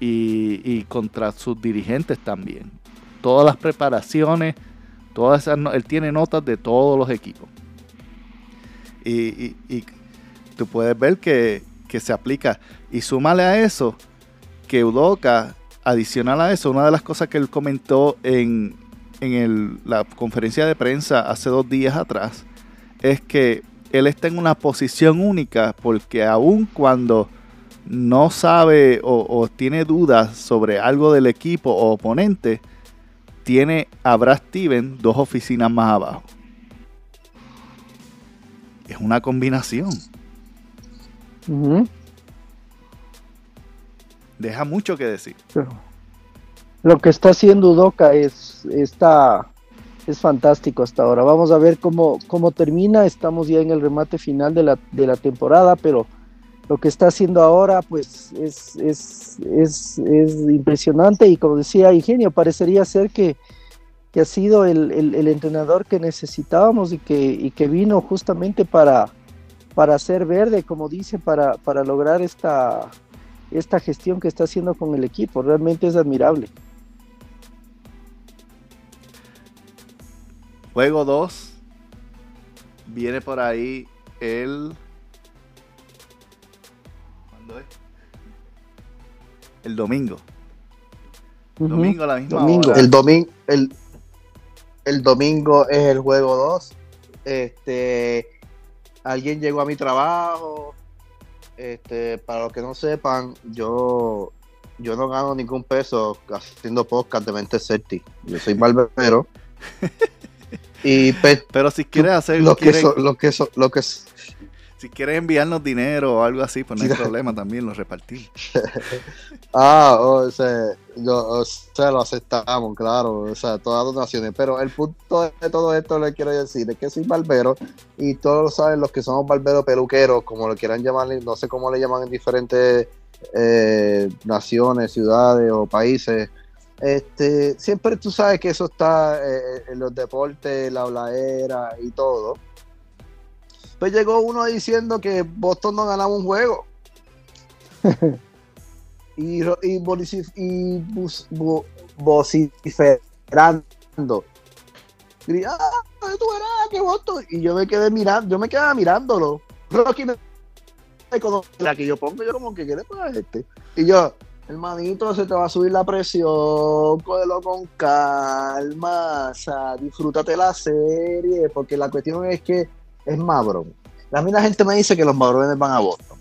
Speaker 4: y, contra sus dirigentes también. Todas las preparaciones, todas esas, él tiene notas de todos los equipos. Y, tú puedes ver que, se aplica. Y súmale a eso que Udoka, adicional a eso, una de las cosas que él comentó en, en la conferencia de prensa hace dos días atrás, es que él está en una posición única porque aun cuando no sabe o, tiene dudas sobre algo del equipo o oponente, tiene a Brad Steven dos oficinas más abajo. Es una combinación. Deja mucho que decir.
Speaker 6: lo que está haciendo Udoka es, está, es fantástico hasta ahora. Vamos a ver cómo, cómo termina. Estamos ya en el remate final de la, de la temporada, pero lo que está haciendo ahora pues es, es, es, es impresionante y como decía Ingenio, parecería ser que, que ha sido el, el, entrenador que necesitábamos y que, que vino justamente para, para hacer verde, como dice, para, para lograr esta, esta gestión que está haciendo con el equipo. Realmente es admirable.
Speaker 4: Juego 2. Viene por ahí el. El domingo. Domingo a la misma
Speaker 6: Domingo.
Speaker 4: hora.
Speaker 5: El domingo, el, el domingo es el juego 2. Este, alguien llegó a mi trabajo. Este, para los que no sepan, yo, yo no gano ningún peso haciendo podcast de mente Celtic. Yo soy barbero. *laughs* y pues,
Speaker 4: Pero si quieres hacer.
Speaker 5: lo que
Speaker 4: quieres-
Speaker 5: so- lo que so- lo que s-
Speaker 4: Si quieres enviarnos dinero o algo así, pues no hay *laughs* problema también, lo repartimos. *laughs*
Speaker 5: Ah, o sea, yo, o sea, lo aceptamos, claro, o sea, todas las donaciones. Pero el punto de todo esto le quiero decir es que soy barbero y todos lo saben los que somos barberos peluqueros, como lo quieran llamar, no sé cómo le llaman en diferentes eh, naciones, ciudades o países. Este, siempre tú sabes que eso está eh, en los deportes, la habladera y todo. Pues llegó uno diciendo que Boston no ganaba un juego *laughs* y, y, y bus- vociferando. Gri- ah, tú verás que Boston. Y yo me quedé mirando, yo me quedaba mirándolo. Rocky me la que yo pongo, yo como que quiere para este. Y yo, hermanito, se te va a subir la presión, cógelo con calma, o sea, disfrútate la serie, porque la cuestión es que es Mabrón. A mí la gente me dice que los Mabrones van a Boston.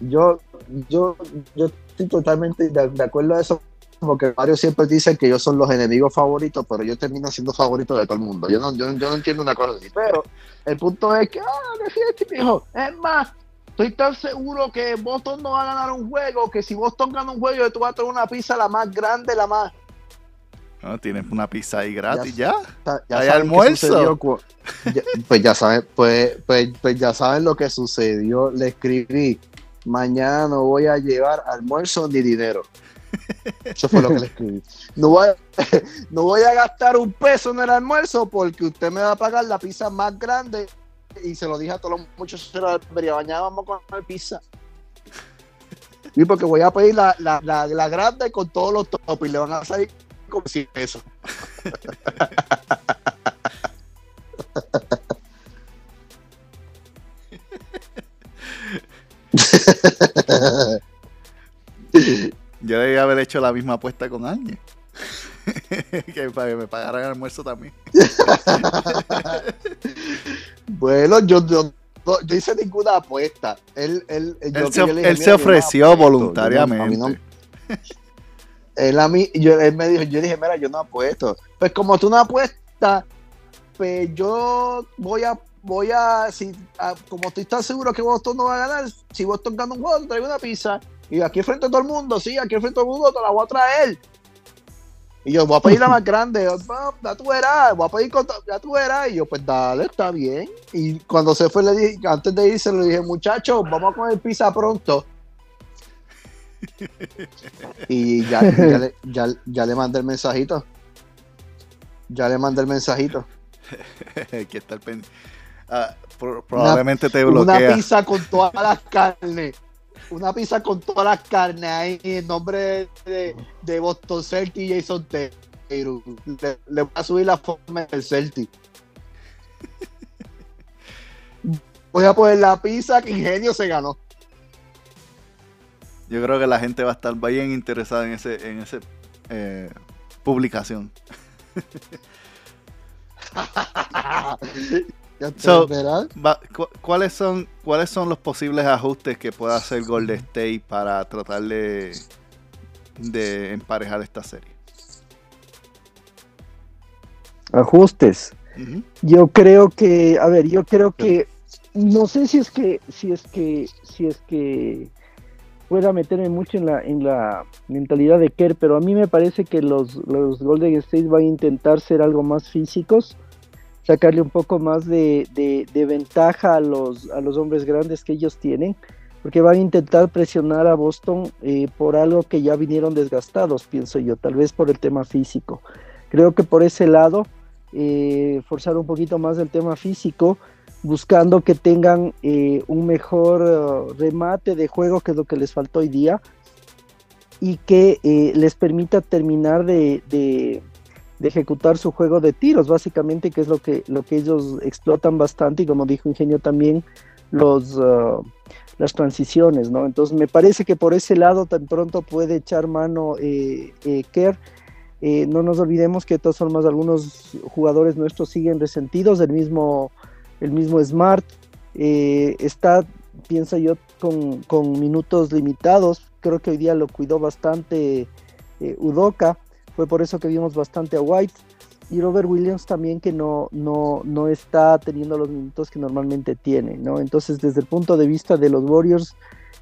Speaker 5: *laughs* Yo, yo, yo estoy totalmente de, de acuerdo a eso, porque varios siempre dicen que ellos son los enemigos favoritos, pero yo termino siendo favorito de todo el mundo. Yo no, yo, yo no entiendo una cosa así, pero el punto es que, ah, que fíjate, mijo, es más, estoy tan seguro que Boston no va a ganar un juego, que si Boston gana un juego, tú vas a traer una pizza la más grande, la más...
Speaker 4: No, tienes una pizza ahí gratis ya.
Speaker 5: Ya
Speaker 4: ¿Hay
Speaker 5: saben qué
Speaker 4: almuerzo?
Speaker 5: ya- pues ya saben, pues, pues, pues ya saben lo que sucedió. Le escribí, mañana no voy a llevar almuerzo ni dinero. Eso fue lo que le escribí. No voy, a, *laughs* no voy a gastar un peso en el almuerzo porque usted me va a pagar la pizza más grande. Y se lo dije a todos los muchachos de la mañana vamos a comer pizza. Y porque voy a pedir la, la, la, la grande con todos los topos y le van a salir como 100 pesos.
Speaker 4: Yo debía haber hecho la misma apuesta con Ángel. *laughs* que para que me pagaran el almuerzo también.
Speaker 5: Bueno, yo, yo, yo hice ninguna apuesta. Él, él, yo-
Speaker 4: Él se,
Speaker 5: yo le dije,
Speaker 4: él
Speaker 5: "Mira,
Speaker 4: se
Speaker 5: yo no
Speaker 4: ofreció
Speaker 5: apuesto". Yo no-
Speaker 4: voluntariamente.
Speaker 5: a mí no- *laughs* *laughs* él, a mí, yo, él me dijo, yo dije, mira, yo no apuesto. Pues como tú no apuestas, pues yo voy a, voy a, si, a- como estoy tan seguro que Boston no va a ganar, si Boston gana un juego, te traigo una pizza. Y aquí frente a todo el mundo, sí, aquí frente a todo el mundo te la voy a traer. Y yo voy a pedir la más *laughs* grande, "Ah, ya tú verás, voy a pedir con ya tú verás. Y yo, pues dale, está bien. Y cuando se fue, le dije, antes de irse, le dije, muchachos, vamos a comer pizza pronto. Y ya, ya, le, ya, ya le mandé el mensajito. Ya le mandé el mensajito. *laughs*
Speaker 4: Que estar pendiente. Ah, pro- probablemente te
Speaker 5: Una
Speaker 4: bloquea.
Speaker 5: pizza con todas las carnes. Una pizza con todas las carnes ahí en nombre de, de Boston Celtic y Jason Taylor. Le, le voy a subir la forma del Celtic. Voy a poner la pizza que Ingenio se ganó.
Speaker 4: Yo creo que la gente va a estar bien interesada en ese, en ese eh, publicación. *laughs*
Speaker 5: Ya te
Speaker 4: So-
Speaker 5: verás.
Speaker 4: Va- cu- ¿cuáles, son, ¿Cuáles son los posibles ajustes que pueda hacer Golden State para tratar de, de emparejar esta serie?
Speaker 6: Ajustes. Yo creo que, a ver, yo creo que, no sé si es que, si es que, si es que pueda meterme mucho en la, en la mentalidad de Kerr, pero a mí me parece que los, los Golden State van a intentar ser algo más físicos, sacarle un poco más de, de- ventaja a los, a los hombres grandes que ellos tienen, porque van a intentar presionar a Boston eh, por algo que ya vinieron desgastados, pienso yo, tal vez por el tema físico. Creo que por ese lado, eh, forzar un poquito más el tema físico buscando que tengan eh, un mejor uh, remate de juego, que es lo que les faltó hoy día, y que eh, les permita terminar de, ejecutar su juego de tiros, básicamente, que es lo que, lo que ellos explotan bastante, y como dijo Ingenio también, los, uh, las transiciones, ¿no? Entonces me parece que por ese lado tan pronto puede echar mano eh, eh, Kerr. Eh, no nos olvidemos que de todas formas algunos jugadores nuestros siguen resentidos, el mismo, el mismo Smart eh, está, pienso yo, con, minutos limitados, creo que hoy día lo cuidó bastante eh, Udoka, fue por eso que vimos bastante a White, y Robert Williams también que no, no, no está teniendo los minutos que normalmente tiene, ¿no? Entonces, desde el punto de vista de los Warriors,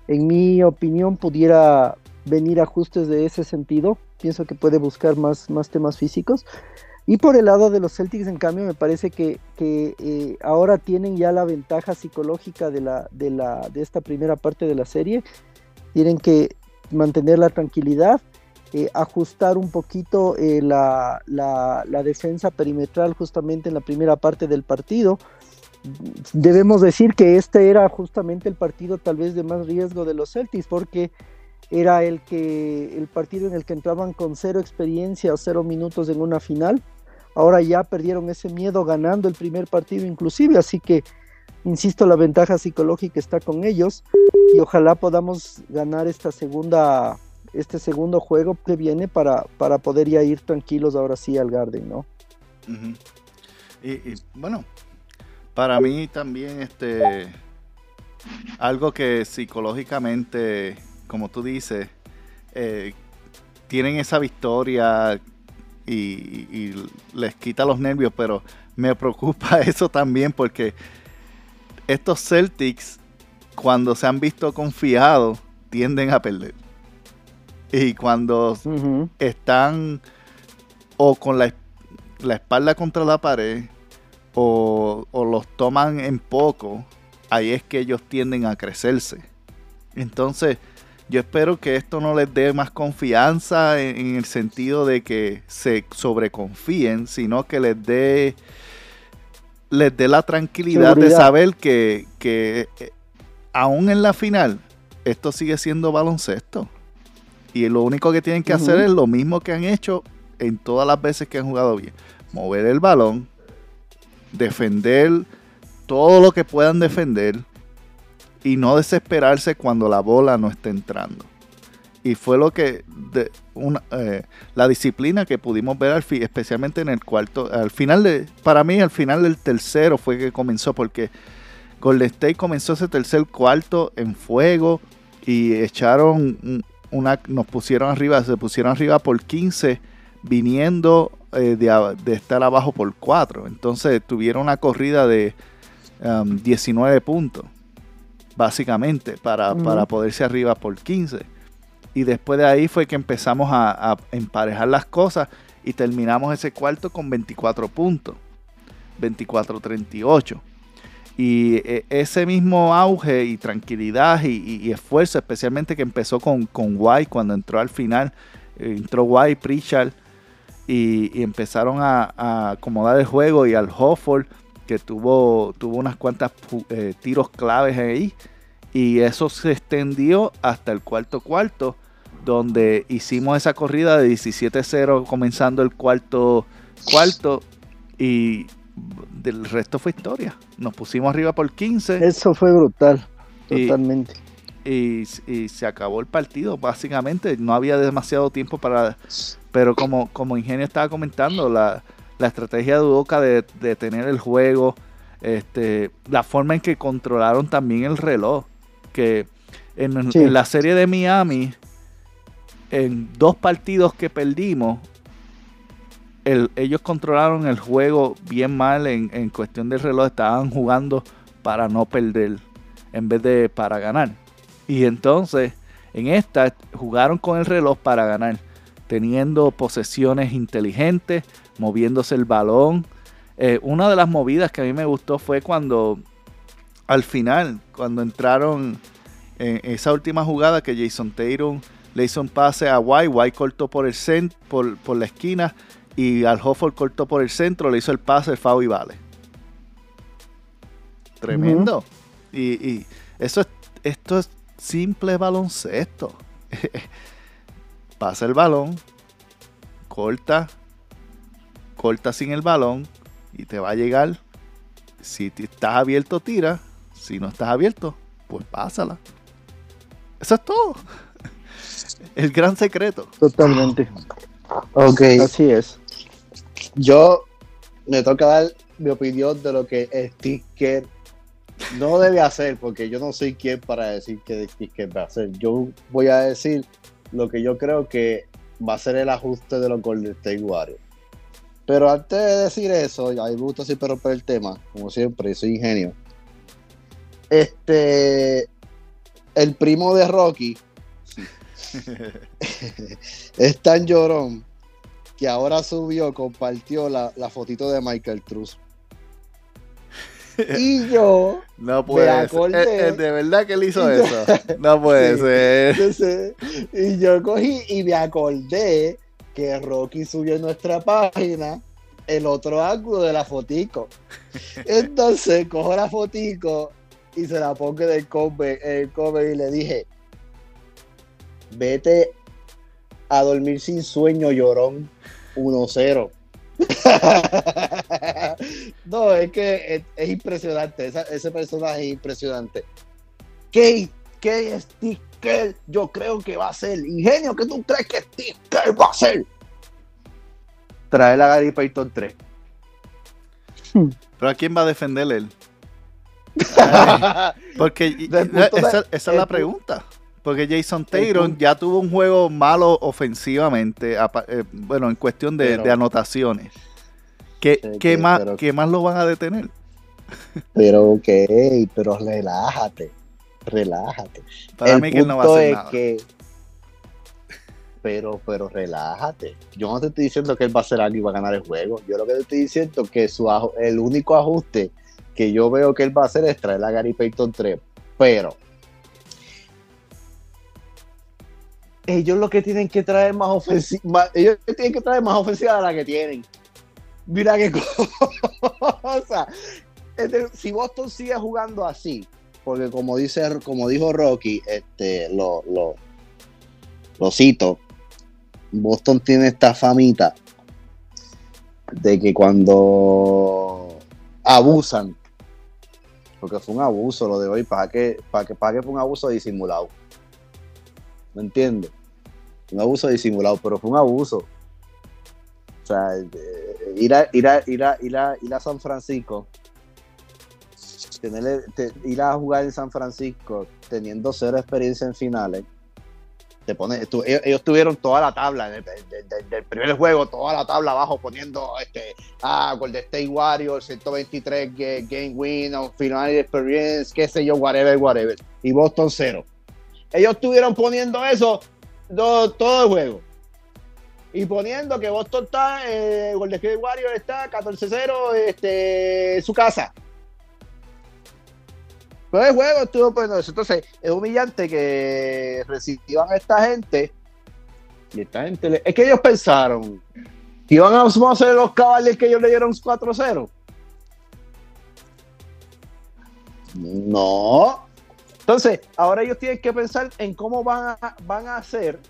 Speaker 6: en mi opinión, pudiera venir ajustes de ese sentido. Pienso que puede buscar más, más temas físicos. Y por el lado de los Celtics, en cambio, me parece que, que eh, ahora tienen ya la ventaja psicológica de, la, de, la, de esta primera parte de la serie. Tienen que mantener la tranquilidad, eh, ajustar un poquito eh, la, la, la, defensa perimetral justamente en la primera parte del partido. Debemos decir que este era justamente el partido tal vez de más riesgo de los Celtics porque era el que el partido en el que entraban con cero experiencia o cero minutos en una final. Ahora ya perdieron ese miedo ganando el primer partido inclusive, así que insisto, la ventaja psicológica está con ellos y ojalá podamos ganar esta segunda este segundo juego que viene para, para poder ya ir tranquilos ahora sí al Garden, ¿no?
Speaker 4: Y, bueno, para mí también este algo que psicológicamente, como tú dices, eh, tienen esa victoria y, y, les quita los nervios, pero me *laughs* preocupa eso también porque estos Celtics, cuando se han visto confiados, tienden a perder. Y cuando uh -huh. están o con la, la, espalda contra la pared o, o, los toman en poco, ahí es que ellos tienden a crecerse. Entonces, yo espero que esto no les dé más confianza en, en el sentido de que se sobreconfíen, sino que les dé les dé la tranquilidad Seguridad. de saber que, que eh, aún en la final esto sigue siendo baloncesto. Y lo único que tienen que uh -huh. hacer es lo mismo que han hecho en todas las veces que han jugado bien. Mover el balón, defender todo lo que puedan defender y no desesperarse cuando la bola no esté entrando. Y fue lo que eh, la disciplina que pudimos ver al especialmente en el cuarto, al final de, para mí al final del tercero fue que comenzó porque Golden State comenzó ese tercer cuarto en fuego y echaron una, nos pusieron arriba, se pusieron arriba por 15, viniendo eh, de, de, estar abajo por 4. Entonces tuvieron una corrida de um, 19 puntos, básicamente, para, uh -huh. para poderse arriba por 15. Y después de ahí fue que empezamos a, a emparejar las cosas y terminamos ese cuarto con 24 puntos, 24-38. Y eh, ese mismo auge y tranquilidad y, y, y, esfuerzo, especialmente que empezó con, con White cuando entró al final, entró White, Pritchard y, y empezaron a, a, acomodar el juego y al Hofford que tuvo, tuvo unas cuantas eh, tiros claves ahí y eso se extendió hasta el cuarto cuarto donde hicimos esa corrida de 17-0 comenzando el cuarto cuarto y del resto fue historia. Nos pusimos arriba por 15.
Speaker 6: Eso fue brutal, totalmente.
Speaker 4: Y, y, y, se acabó el partido, básicamente. No había demasiado tiempo para. Pero como, como Ingenio estaba comentando, la, la estrategia de Udoca de, de, tener el juego, este, la forma en que controlaron también el reloj. Que en, sí. en la serie de Miami, en dos partidos que perdimos, el, ellos controlaron el juego bien mal en, en, cuestión del reloj. Estaban jugando para no perder en vez de para ganar. Y entonces en esta jugaron con el reloj para ganar. Teniendo posesiones inteligentes, moviéndose el balón. Eh, una de las movidas que a mí me gustó fue cuando al final, cuando entraron en esa última jugada que Jason Tatum le hizo un pase a White, White cortó por el cent, por, por la esquina y al Hofford cortó por el centro, le hizo el pase, foul y vale. tremendo. y, y eso es, esto es simple baloncesto. *laughs* Pasa el balón, corta, corta sin el balón y te va a llegar. Si estás abierto, tira. Si no estás abierto, pues pásala. Eso es todo. *laughs* El gran secreto.
Speaker 6: Totalmente.
Speaker 5: Ok,
Speaker 6: Así es.
Speaker 5: yo me toca dar mi opinión de lo que Steve Kerr no debe hacer, porque yo no soy quien para decir que Steve Kerr va a hacer. Yo voy a decir lo que yo creo que va a ser el ajuste de los Golden State Warriors. Pero antes de decir eso, a mí me gusta siempre romper el tema, como siempre, soy ingenio. Este, el primo de Rocky *laughs* es tan llorón que ahora subió, compartió la, la fotito de Michael Truz. Y *laughs* yo,
Speaker 4: No puede ser.
Speaker 5: acordé.
Speaker 4: Eh, eh, de verdad que él hizo *laughs* eso. No puede
Speaker 5: Sí.
Speaker 4: ser.
Speaker 5: y yo cogí y me acordé que Rocky subió en nuestra página el otro ángulo de la fotico. Entonces *laughs* cojo la fotico y se la pongo en el cover, el cover y le dije, vete a dormir sin sueño, llorón 1-0. *laughs* no, es que es, es impresionante, esa- ese personaje es impresionante. ¿Qué, qué Steve Kerr yo creo que va a ser? Ingenio, ¿qué tú crees que Steve Kerr va a hacer? Trae la Gary Payton 3. *laughs*
Speaker 4: Pero ¿a quién va a defender él? *laughs* Porque y- esa, esa es la pregunta. Porque Jason Taylor ya tuvo un juego malo ofensivamente, eh, bueno, en cuestión de,
Speaker 5: Pero-
Speaker 4: de anotaciones. ¿Qué, qué más,
Speaker 5: pero-
Speaker 4: ¿Qué más lo van a detener?
Speaker 5: Pero ok, pero relájate, relájate.
Speaker 4: Para
Speaker 5: El
Speaker 4: mí que él no va a
Speaker 5: punto
Speaker 4: hacer
Speaker 5: es
Speaker 4: nada.
Speaker 5: que- pero, pero relájate. Yo no te estoy diciendo que él va a hacer algo y va a ganar el juego. Yo lo que te estoy diciendo es que su el único ajuste que yo veo que él va a hacer es traer a Gary Payton 3. Pero ellos lo que tienen que traer más ofensiva, ellos tienen que traer más ofensiva de la que tienen. Mira qué *laughs* cosa. Si Boston sigue jugando así, porque como dice, como dijo Rocky, este, lo, lo, cito, Boston tiene esta famita de que cuando abusan, porque fue un abuso lo de hoy, para que, para que, para que fue un abuso disimulado. ¿Me entiendes? Un abuso disimulado, pero fue un abuso. O sea, eh, ir a, ir a, ir ir a San Francisco, tenerle- te- ir a jugar en San Francisco teniendo cero experiencia en finales, te pone, tú- ellos, tuvieron toda la tabla de- de- de- del primer juego, toda la tabla abajo poniendo este, ah, Golden State Warriors, 123 ga- game win, final experience, qué sé yo, whatever, whatever. Y Boston cero. Ellos estuvieron poniendo eso do- todo el juego. Y poniendo que Boston está, eh, Golden State Warriors está 14-0 este, su casa. Todo el juego estuvo eso. Entonces, es humillante que reciban a esta gente. Y esta gente, es que ellos pensaron iban a hacer los Cavaliers que ellos le dieron 4-0. No. Entonces, ahora ellos tienen que pensar en cómo van van a hacer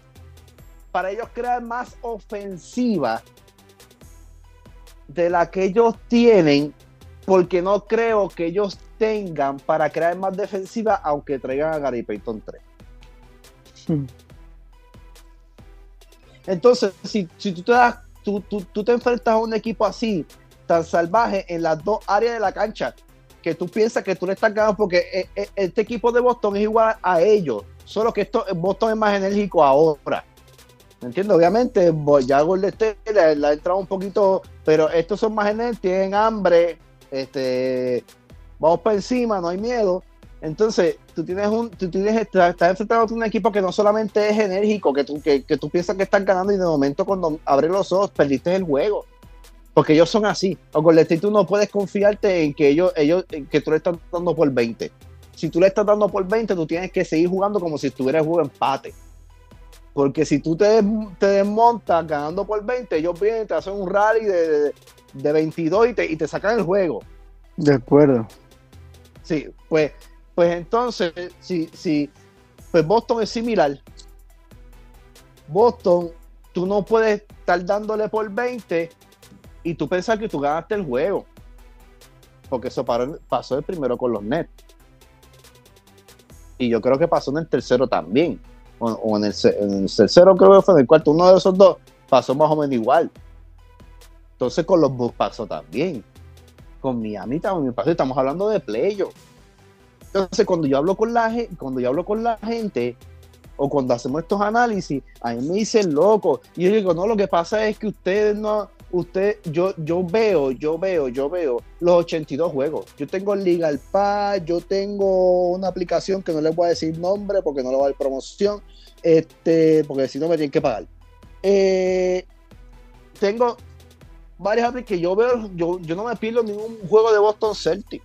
Speaker 5: para ellos crear más ofensiva de la que ellos tienen, porque no creo que ellos tengan para crear más defensiva, aunque traigan a Gary Payton 3.
Speaker 6: Hmm.
Speaker 5: Entonces, si, si tú, te das, tú, tú- tú te enfrentas a un equipo así, tan salvaje en las dos áreas de la cancha, que tú piensas que tú le estás ganando, porque eh, eh, este equipo de Boston es igual a ellos, solo que esto, Boston es más enérgico ahora. ¿Me entiendes? Obviamente, ya Golden State le ha entrado un poquito, pero estos son más enérgicos, tienen hambre, este, vamos para encima, no hay miedo. Entonces, tú tienes un, tú tienes, estás estás enfrentando a un equipo que no solamente es enérgico, que tú, que, que tú piensas que están ganando y de momento cuando abres los ojos perdiste el juego. Porque ellos son así. O con State tú no puedes confiarte en que ellos, ellos, que tú le estás dando por 20. Si tú le estás dando por 20, tú tienes que seguir jugando como si estuviera el juego empate. Porque si tú te, te desmontas ganando por 20, ellos vienen, te hacen un rally de, de, de 22 y te, y te sacan el juego.
Speaker 6: De acuerdo.
Speaker 5: Sí, pues, pues entonces, si, pues Boston es similar. Boston, tú no puedes estar dándole por 20 y tú pensar que tú ganaste el juego. Porque eso pasó el primero con los Nets. Y yo creo que pasó en el tercero también. O, en, el, en el tercero creo que fue en el cuarto. Uno de esos dos pasó más o menos igual. Entonces con los Bucks pasó también. Con Miami también pasó. Estamos hablando de playoff. Entonces cuando yo hablo con la cuando yo hablo con la gente, o cuando hacemos estos análisis, a mí me dicen loco. Y yo digo, no, lo que pasa es que ustedes no, usted, yo, yo veo, yo veo, yo veo los 82 juegos. Yo tengo Legal Pass, yo tengo una aplicación que no les voy a decir nombre porque no le voy a dar promoción, este, porque si no me tienen que pagar. Eh, tengo varias aplicaciones que yo veo, yo, yo no me pierdo ningún juego de Boston Celtics.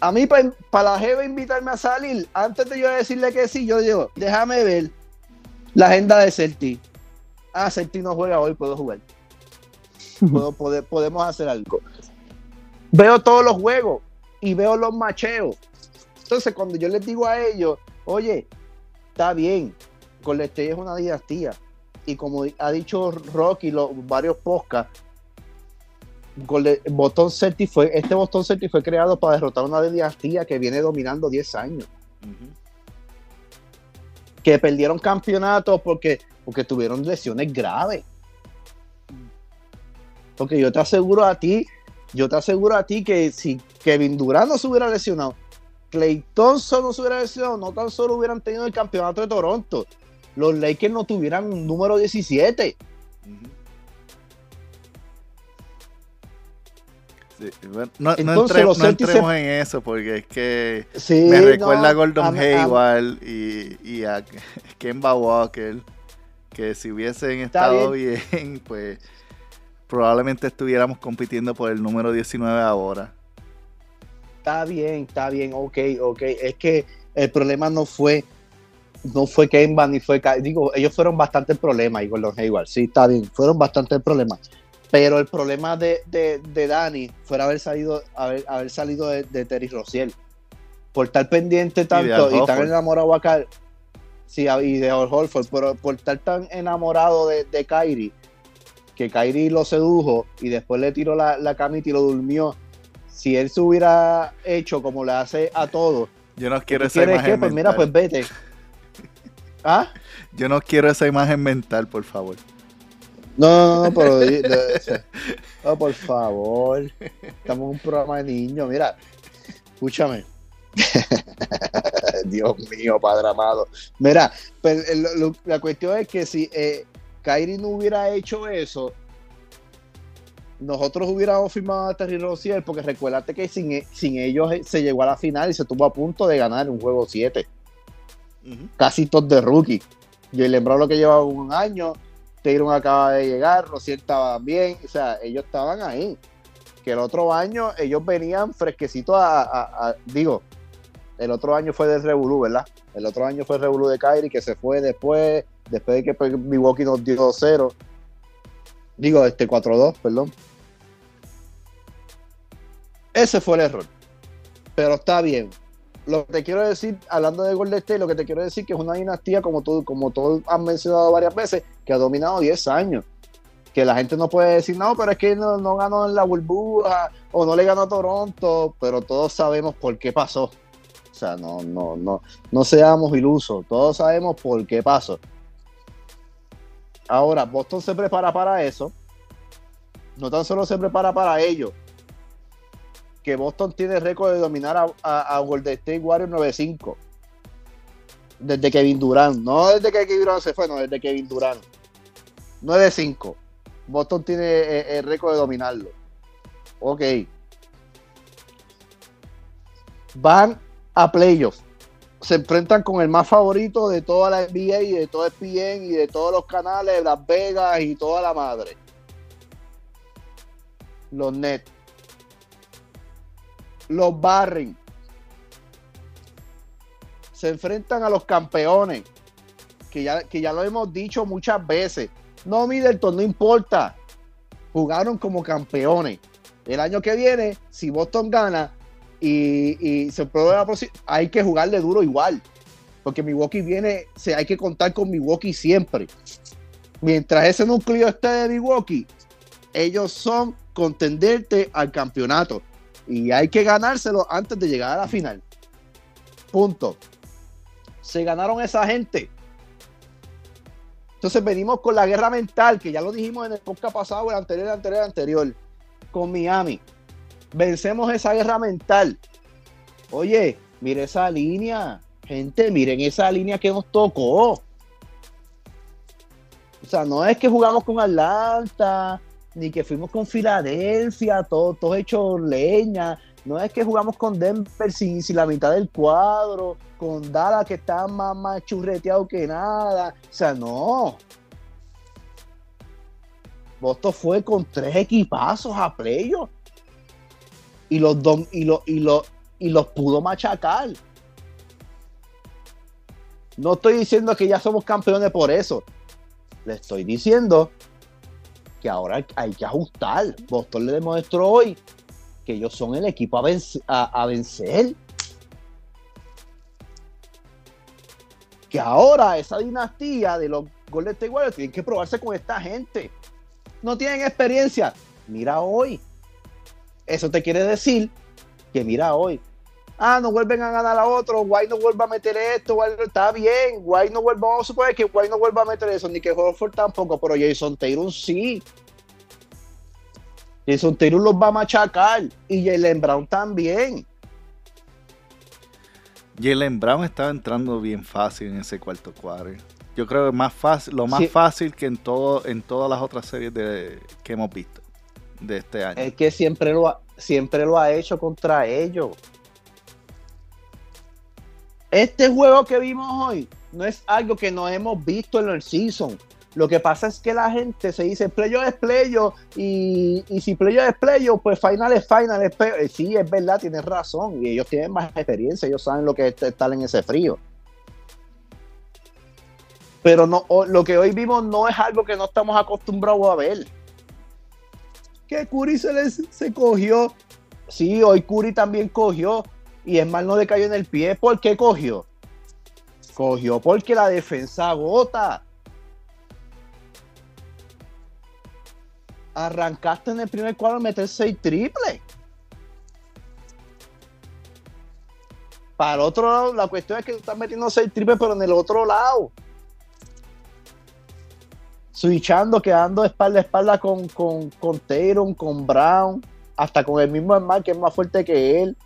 Speaker 5: A mí, para la Jeva invitarme a salir, antes de yo decirle que sí, yo digo, déjame ver la agenda de Celtic. Ah, Celtic no juega hoy, puedo jugar. *laughs* Puedo, poder- podemos hacer algo. Veo todos los juegos y veo los macheos. Entonces, cuando yo les digo a ellos, oye, está bien, State es una dinastía. Y como ha dicho Rocky, los varios podcasts, Boston Celtics fue, este Boston Celtics fue creado para derrotar una dinastía que viene dominando 10 años. Que perdieron campeonatos porque, porque tuvieron lesiones graves. Porque yo te aseguro a ti, yo te aseguro a ti que si Kevin Durant no se hubiera lesionado, Clay Thompson no se hubiera lesionado, no tan solo hubieran tenido el campeonato de Toronto, los Lakers no tuvieran un número 17.
Speaker 4: Sí, bueno, no, no
Speaker 5: Entonces,
Speaker 4: entre-
Speaker 5: los
Speaker 4: no
Speaker 5: Celtics
Speaker 4: entremos
Speaker 5: se-
Speaker 4: en eso porque es que
Speaker 5: Sí,
Speaker 4: me recuerda
Speaker 5: no,
Speaker 4: a Gordon Hayward y, y a *laughs* Kemba Walker que si hubiesen estado bien. *laughs* pues probablemente estuviéramos compitiendo por el número 19 ahora.
Speaker 5: Está bien, está bien, ok, ok. Es que el problema no fue, no fue Kemba ni fue, digo, ellos fueron bastante el problema y Gordon Hayward, sí, está bien, fueron bastante el problema. Pero el problema de, de, de Dani fue haber salido, haber, haber salido de, de Terry Roziel. Por estar pendiente tanto
Speaker 4: Al
Speaker 5: y, tan enamorado acá. Sí, y de Al Horford, pero por estar tan enamorado de, de Kyrie, que Kyrie lo sedujo y después le tiró la, la camita y lo durmió. Si él se hubiera hecho como le hace a todos,
Speaker 4: Yo no quiero
Speaker 5: ¿tú
Speaker 4: esa
Speaker 5: quieres
Speaker 4: imagen
Speaker 5: qué? Pues mira, pues vete. ¿Ah?
Speaker 4: Yo no quiero esa imagen mental, por favor.
Speaker 5: No, no, no, pero. no, por favor. Estamos en un programa de niños. Mira, escúchame. *laughs* Dios mío, padre amado. Mira, lo- la cuestión es que si eh, Kyrie no hubiera hecho eso, nosotros hubiéramos firmado a Terry Rozier, porque recuérdate que sin, sin ellos eh, se llegó a la final y se estuvo a punto de ganar un juego 7 casi todos de rookie. Jalen Brown lo que llevaba un año, Taylor acaba de llegar, Rociel estaba bien, o sea, ellos estaban ahí. Que el otro año ellos venían fresquecitos a- digo, el otro año fue del Revolú, ¿verdad? El otro año fue el Revolú de Kyrie que se fue después, después de que pues, Milwaukee nos dio 0. Digo, este 4-2, perdón. Ese fue el error. Pero está bien lo que te quiero decir, hablando de Golden State, lo que te quiero decir que es una dinastía, como tú, como todos han mencionado varias veces, que ha dominado 10 años. Que la gente no puede decir, no, pero es que no, no ganó en la burbuja o no le ganó a Toronto, pero todos sabemos por qué pasó. O sea, no, no, no, no seamos ilusos, todos sabemos por qué pasó. Ahora, Boston se prepara para eso. No tan solo se prepara para ello, que Boston tiene récord de dominar a, a, a Golden State Warriors 9-5. Desde Kevin Durant. No desde que Kevin Durant se fue, no, desde Kevin Durant. 9-5. Boston tiene eh, el récord de dominarlo. Ok. Van a playoffs. Se enfrentan con el más favorito de toda la NBA y de todo el PN y de todos los canales, Las Vegas y toda la madre. Los Nets los barren. Se enfrentan a los campeones, que ya, que ya lo hemos dicho muchas veces. No, Middleton, no importa. Jugaron como campeones. El año que viene, si Boston gana y, se prueba hay que jugarle duro igual. Porque Milwaukee viene, se, hay que contar con Milwaukee siempre. Mientras ese núcleo esté de Milwaukee, ellos son contenderte al campeonato. Y hay que ganárselo antes de llegar a la final. Punto. Se ganaron esa gente. Entonces venimos con la guerra mental, que ya lo dijimos en el podcast pasado, el anterior, el anterior, el anterior, con Miami. Vencemos esa guerra mental. Oye, mire esa línea. Gente, miren esa línea que nos tocó. O sea, no es que jugamos con Atlanta, ni que fuimos con Filadelfia, todos todo hechos leña. No es que jugamos con Denver sin, sin la mitad del cuadro, con Dallas que está más, más churreteado que nada. O sea, no. Boston fue con tres equipazos a playoff. Y los, dom- y, los, y, los, y los pudo machacar. No estoy diciendo que ya somos campeones por eso. Le estoy diciendo que ahora hay, que ajustar. Boston le demostró hoy que ellos son el equipo a vencer. Que ahora esa dinastía de los Golden State Warriors tienen que probarse con esta gente. No tienen experiencia. Mira hoy. Eso te quiere decir que mira hoy. Ah, no vuelven a ganar a otro. Guay no vuelva a meter esto. Guay no- está bien. Guay no vuelva. Vamos a suponer que Guay no vuelva a meter eso. Ni que Horford tampoco. Pero Jason Taylor sí. Jason Taylor los va a machacar. Y Jalen Brown también.
Speaker 4: Jalen Brown estaba entrando bien fácil en ese cuarto cuadro. Yo creo que más fácil, lo más
Speaker 5: Sí.
Speaker 4: fácil que en todo, en todas las otras series de, que hemos visto de este año.
Speaker 5: Es que siempre lo ha, siempre lo ha hecho contra ellos. Este juego que vimos hoy no es algo que no hemos visto en el season. Lo que pasa es que la gente se dice playo es playo y, y si playo es playo, pues final es final. Es playo". Eh, Sí, es verdad, tienes razón. Y ellos tienen más experiencia, ellos saben lo que es estar en ese frío. Pero no, lo que hoy vimos no es algo que no estamos acostumbrados a ver que Curry se, les, se cogió. Sí, hoy Curry también cogió. Y es mal no le cayó en el pie. ¿Por qué cogió? Cogió porque la defensa agota. Arrancaste en el primer cuadro a meter seis triples. Para el otro lado, la cuestión es que estás metiendo seis triples, pero en el otro lado. Switchando, quedando espalda a espalda con, con, con con Brown, hasta con el mismo Smart, que es más fuerte que él,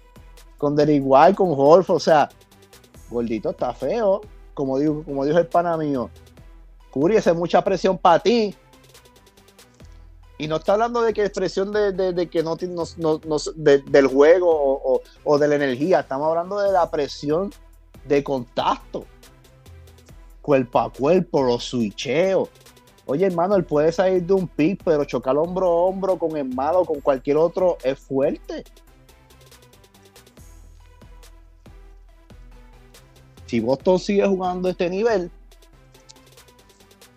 Speaker 5: con Derrick White, con Horford, o sea, gordito está feo, como dijo, como dijo el pana mío. Curry, es mucha presión para ti. Y no está hablando de que es presión de, que no, no- no- no- de- del juego o, de la energía. Estamos hablando de la presión de contacto. Cuerpo a cuerpo, los switcheos. Oye, hermano, él puede salir de un pick, pero chocar hombro a hombro con el malo con cualquier otro es fuerte. Si Boston sigue jugando este nivel,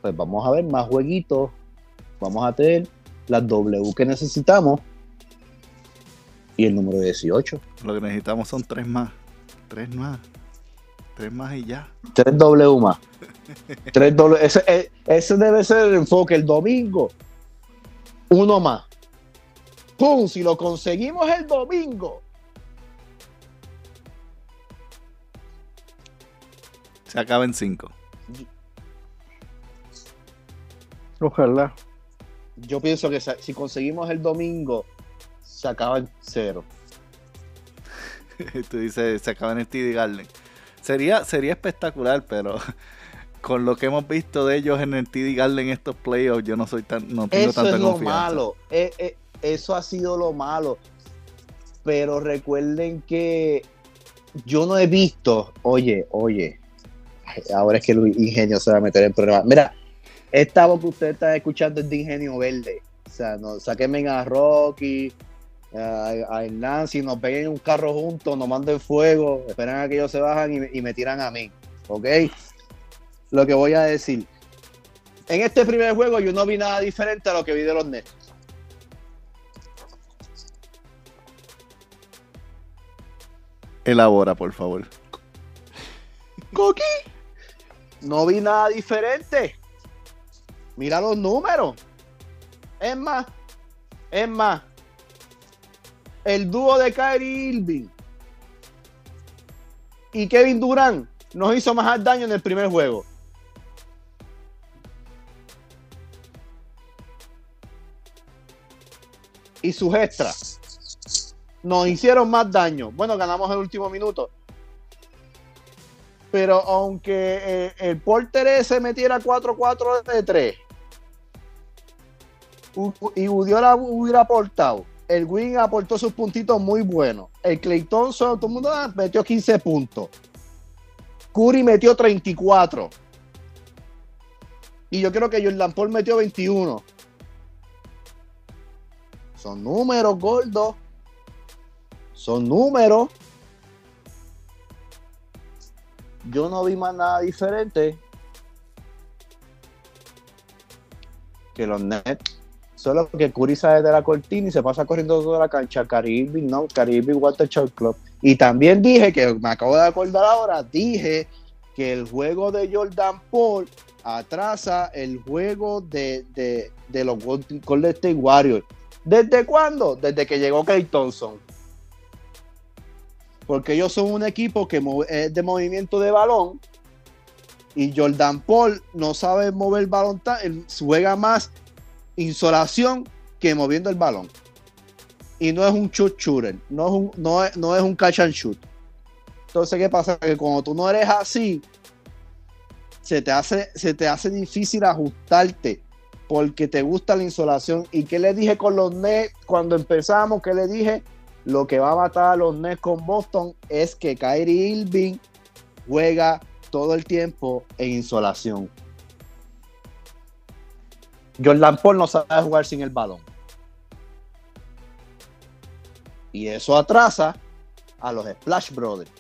Speaker 5: pues vamos a ver más jueguitos. Vamos a tener las W que necesitamos y el número 18.
Speaker 4: Lo que necesitamos son tres más. Tres más. Tres más y ya.
Speaker 5: 3 W más. *laughs* 3 W. Ese, eh, ese debe ser el enfoque. El domingo, uno más. ¡Pum! Si lo conseguimos el domingo,
Speaker 4: Se acaba en cinco.
Speaker 6: Ojalá.
Speaker 5: yo pienso que si conseguimos el domingo, se acaba en cero. *laughs*
Speaker 4: Tú dices, se acaba en el TD Garden. Sería, sería espectacular, pero *laughs* con lo que hemos visto de ellos en el TD Garden estos playoffs, yo no soy tan, no tengo
Speaker 5: Eso
Speaker 4: tanta
Speaker 5: es lo
Speaker 4: confianza.
Speaker 5: malo. Eh, eh, eso ha sido lo malo. Pero recuerden que yo no he visto, oye, oye, ahora es que el ingenio se va a meter en problemas. Mira, esta voz que usted está escuchando es de ingenio verde. O sea, no, saquen a Rocky, a, a Hernán, si nos ven en un carro juntos, nos manden fuego, esperan a que ellos se bajan y, y me tiran a mí. ¿Ok? Lo que voy a decir. En este primer juego yo no vi nada diferente a lo que vi de los Nets.
Speaker 4: Elabora, por favor.
Speaker 5: ¿Coqui? No vi nada diferente. Mira los números. Es más, es más. El dúo de Kyrie Irving y Kevin Durant nos hizo más daño en el primer juego. Y sus extras nos hicieron más daño. Bueno, ganamos el último minuto. Pero aunque eh, el Porter ese metiera 4-4 de 3 y Udiola hubiera aportado, el Wing aportó sus puntitos muy buenos. El Clay Thompson, todo mundo ah, metió 15 puntos. Curry metió 34. Y yo creo que Jordan Paul metió 21. Son números, gordos. Son números. Yo no vi más nada diferente que los Nets. Solo que Curry sale de la cortina y se pasa corriendo toda la cancha. Caribe, no, Caribe Water Shot Club. Y también dije, que me acabo de acordar ahora, dije que el juego de Jordan Paul atrasa el juego de, de los Golden State Warriors. ¿Desde cuándo? Desde que llegó Clay Thompson porque ellos son un equipo que es de movimiento de balón y Jordan Paul no sabe mover el balón, juega más insolación que moviendo el balón. Y no es un shoot shooter, no es un, no no es un catch and shoot. Entonces, ¿qué pasa? Que cuando tú no eres así, se te hace, se te hace difícil ajustarte porque te gusta la insolación. ¿Y qué le dije con los Nets cuando empezamos? ¿Qué le dije? Lo que va a matar a los Nets con Boston es que Kyrie Irving juega todo el tiempo en insolación. Jordan Paul no sabe jugar sin el balón. Y eso atrasa a los Splash Brothers.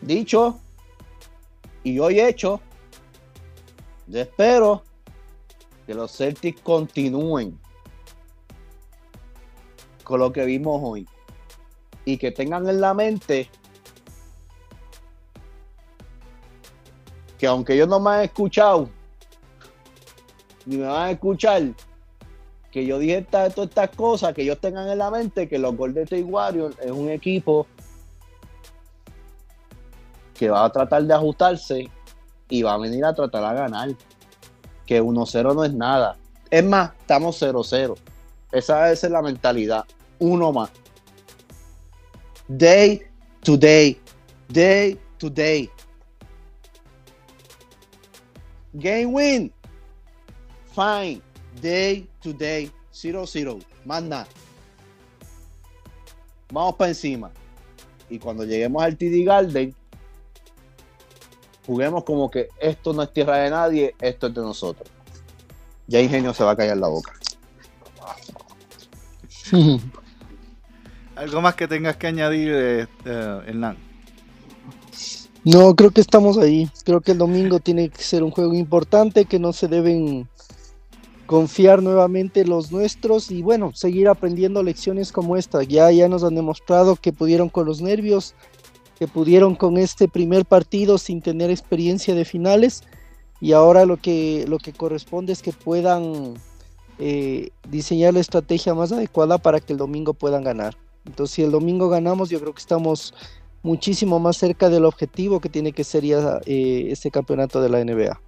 Speaker 5: Dicho y hoy hecho, yo espero que los Celtics continúen con lo que vimos hoy y que tengan en la mente que aunque ellos no me han escuchado ni me van a escuchar que yo dije todas estas cosas que ellos tengan en la mente que los Golden State Warriors es un equipo que va a tratar de ajustarse y va a venir a tratar a ganar que 1-0 no es nada. Es más, estamos 0-0. Esa es la mentalidad. Uno más. Day to day. Day to day. Game win. Fine. Day to day. 0-0. Más nada. Vamos para encima. Y cuando lleguemos al TD Garden, juguemos como que esto no es tierra de nadie, esto es de nosotros. Ya Ingenio se va a callar la boca. *laughs*
Speaker 4: ¿Algo más que tengas que añadir, eh, eh, Hernán?
Speaker 6: No, creo que estamos ahí. Creo que el domingo tiene que ser un juego importante, que no se deben confiar nuevamente los nuestros y bueno, seguir aprendiendo lecciones como esta. Ya, ya nos han demostrado que pudieron con los nervios, que pudieron con este primer partido sin tener experiencia de finales y ahora lo que, lo que corresponde es que puedan eh, diseñar la estrategia más adecuada para que el domingo puedan ganar. Entonces si el domingo ganamos yo creo que estamos muchísimo más cerca del objetivo que tiene que ser ya eh, este campeonato de la NBA.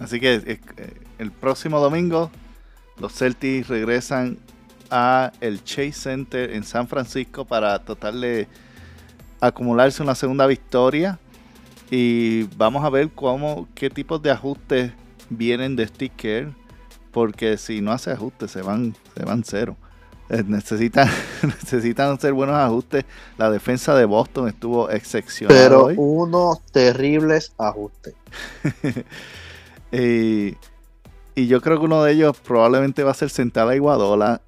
Speaker 4: Así que eh, el próximo domingo los Celtics regresan a el Chase Center en San Francisco para tratar de acumularse una segunda victoria. Y vamos a ver cómo qué tipos de ajustes vienen de Sticker porque si no hace ajustes se van se van cero. Eh, necesitan *laughs* necesitan hacer buenos ajustes. La defensa de Boston estuvo excepcional
Speaker 5: pero unos terribles ajustes.
Speaker 4: Y *laughs* y yo creo que uno de ellos probablemente va a ser sentar a Iguadola.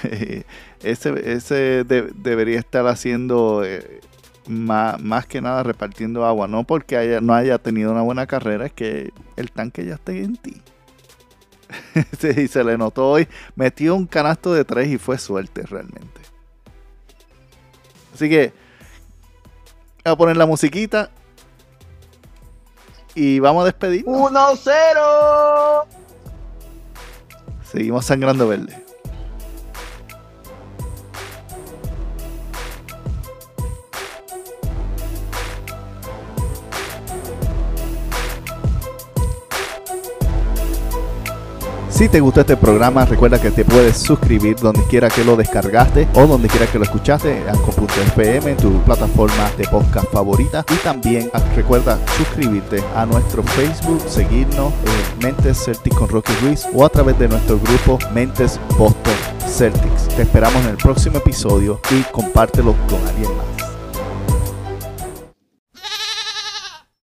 Speaker 4: *laughs* ese debería estar haciendo eh, más, que nada repartiendo agua. No porque no haya tenido una buena carrera, es que el tanque ya está en ti. *laughs* sí, se le notó hoy. Metió un canasto de tres y fue suerte realmente. Así que voy a poner la musiquita y vamos a despedir.
Speaker 5: 1-0.
Speaker 4: Seguimos sangrando verde. Si te gustó este programa, recuerda que te puedes suscribir donde quiera que lo descargaste o donde quiera que lo escuchaste, en FM, tu plataforma de podcast favorita. Y también ah, recuerda suscribirte a nuestro Facebook, seguirnos en Mentes Celtics con Rocky Ruiz o a través de nuestro grupo Mentes Boston Celtics. Te esperamos en el próximo episodio y compártelo con alguien más.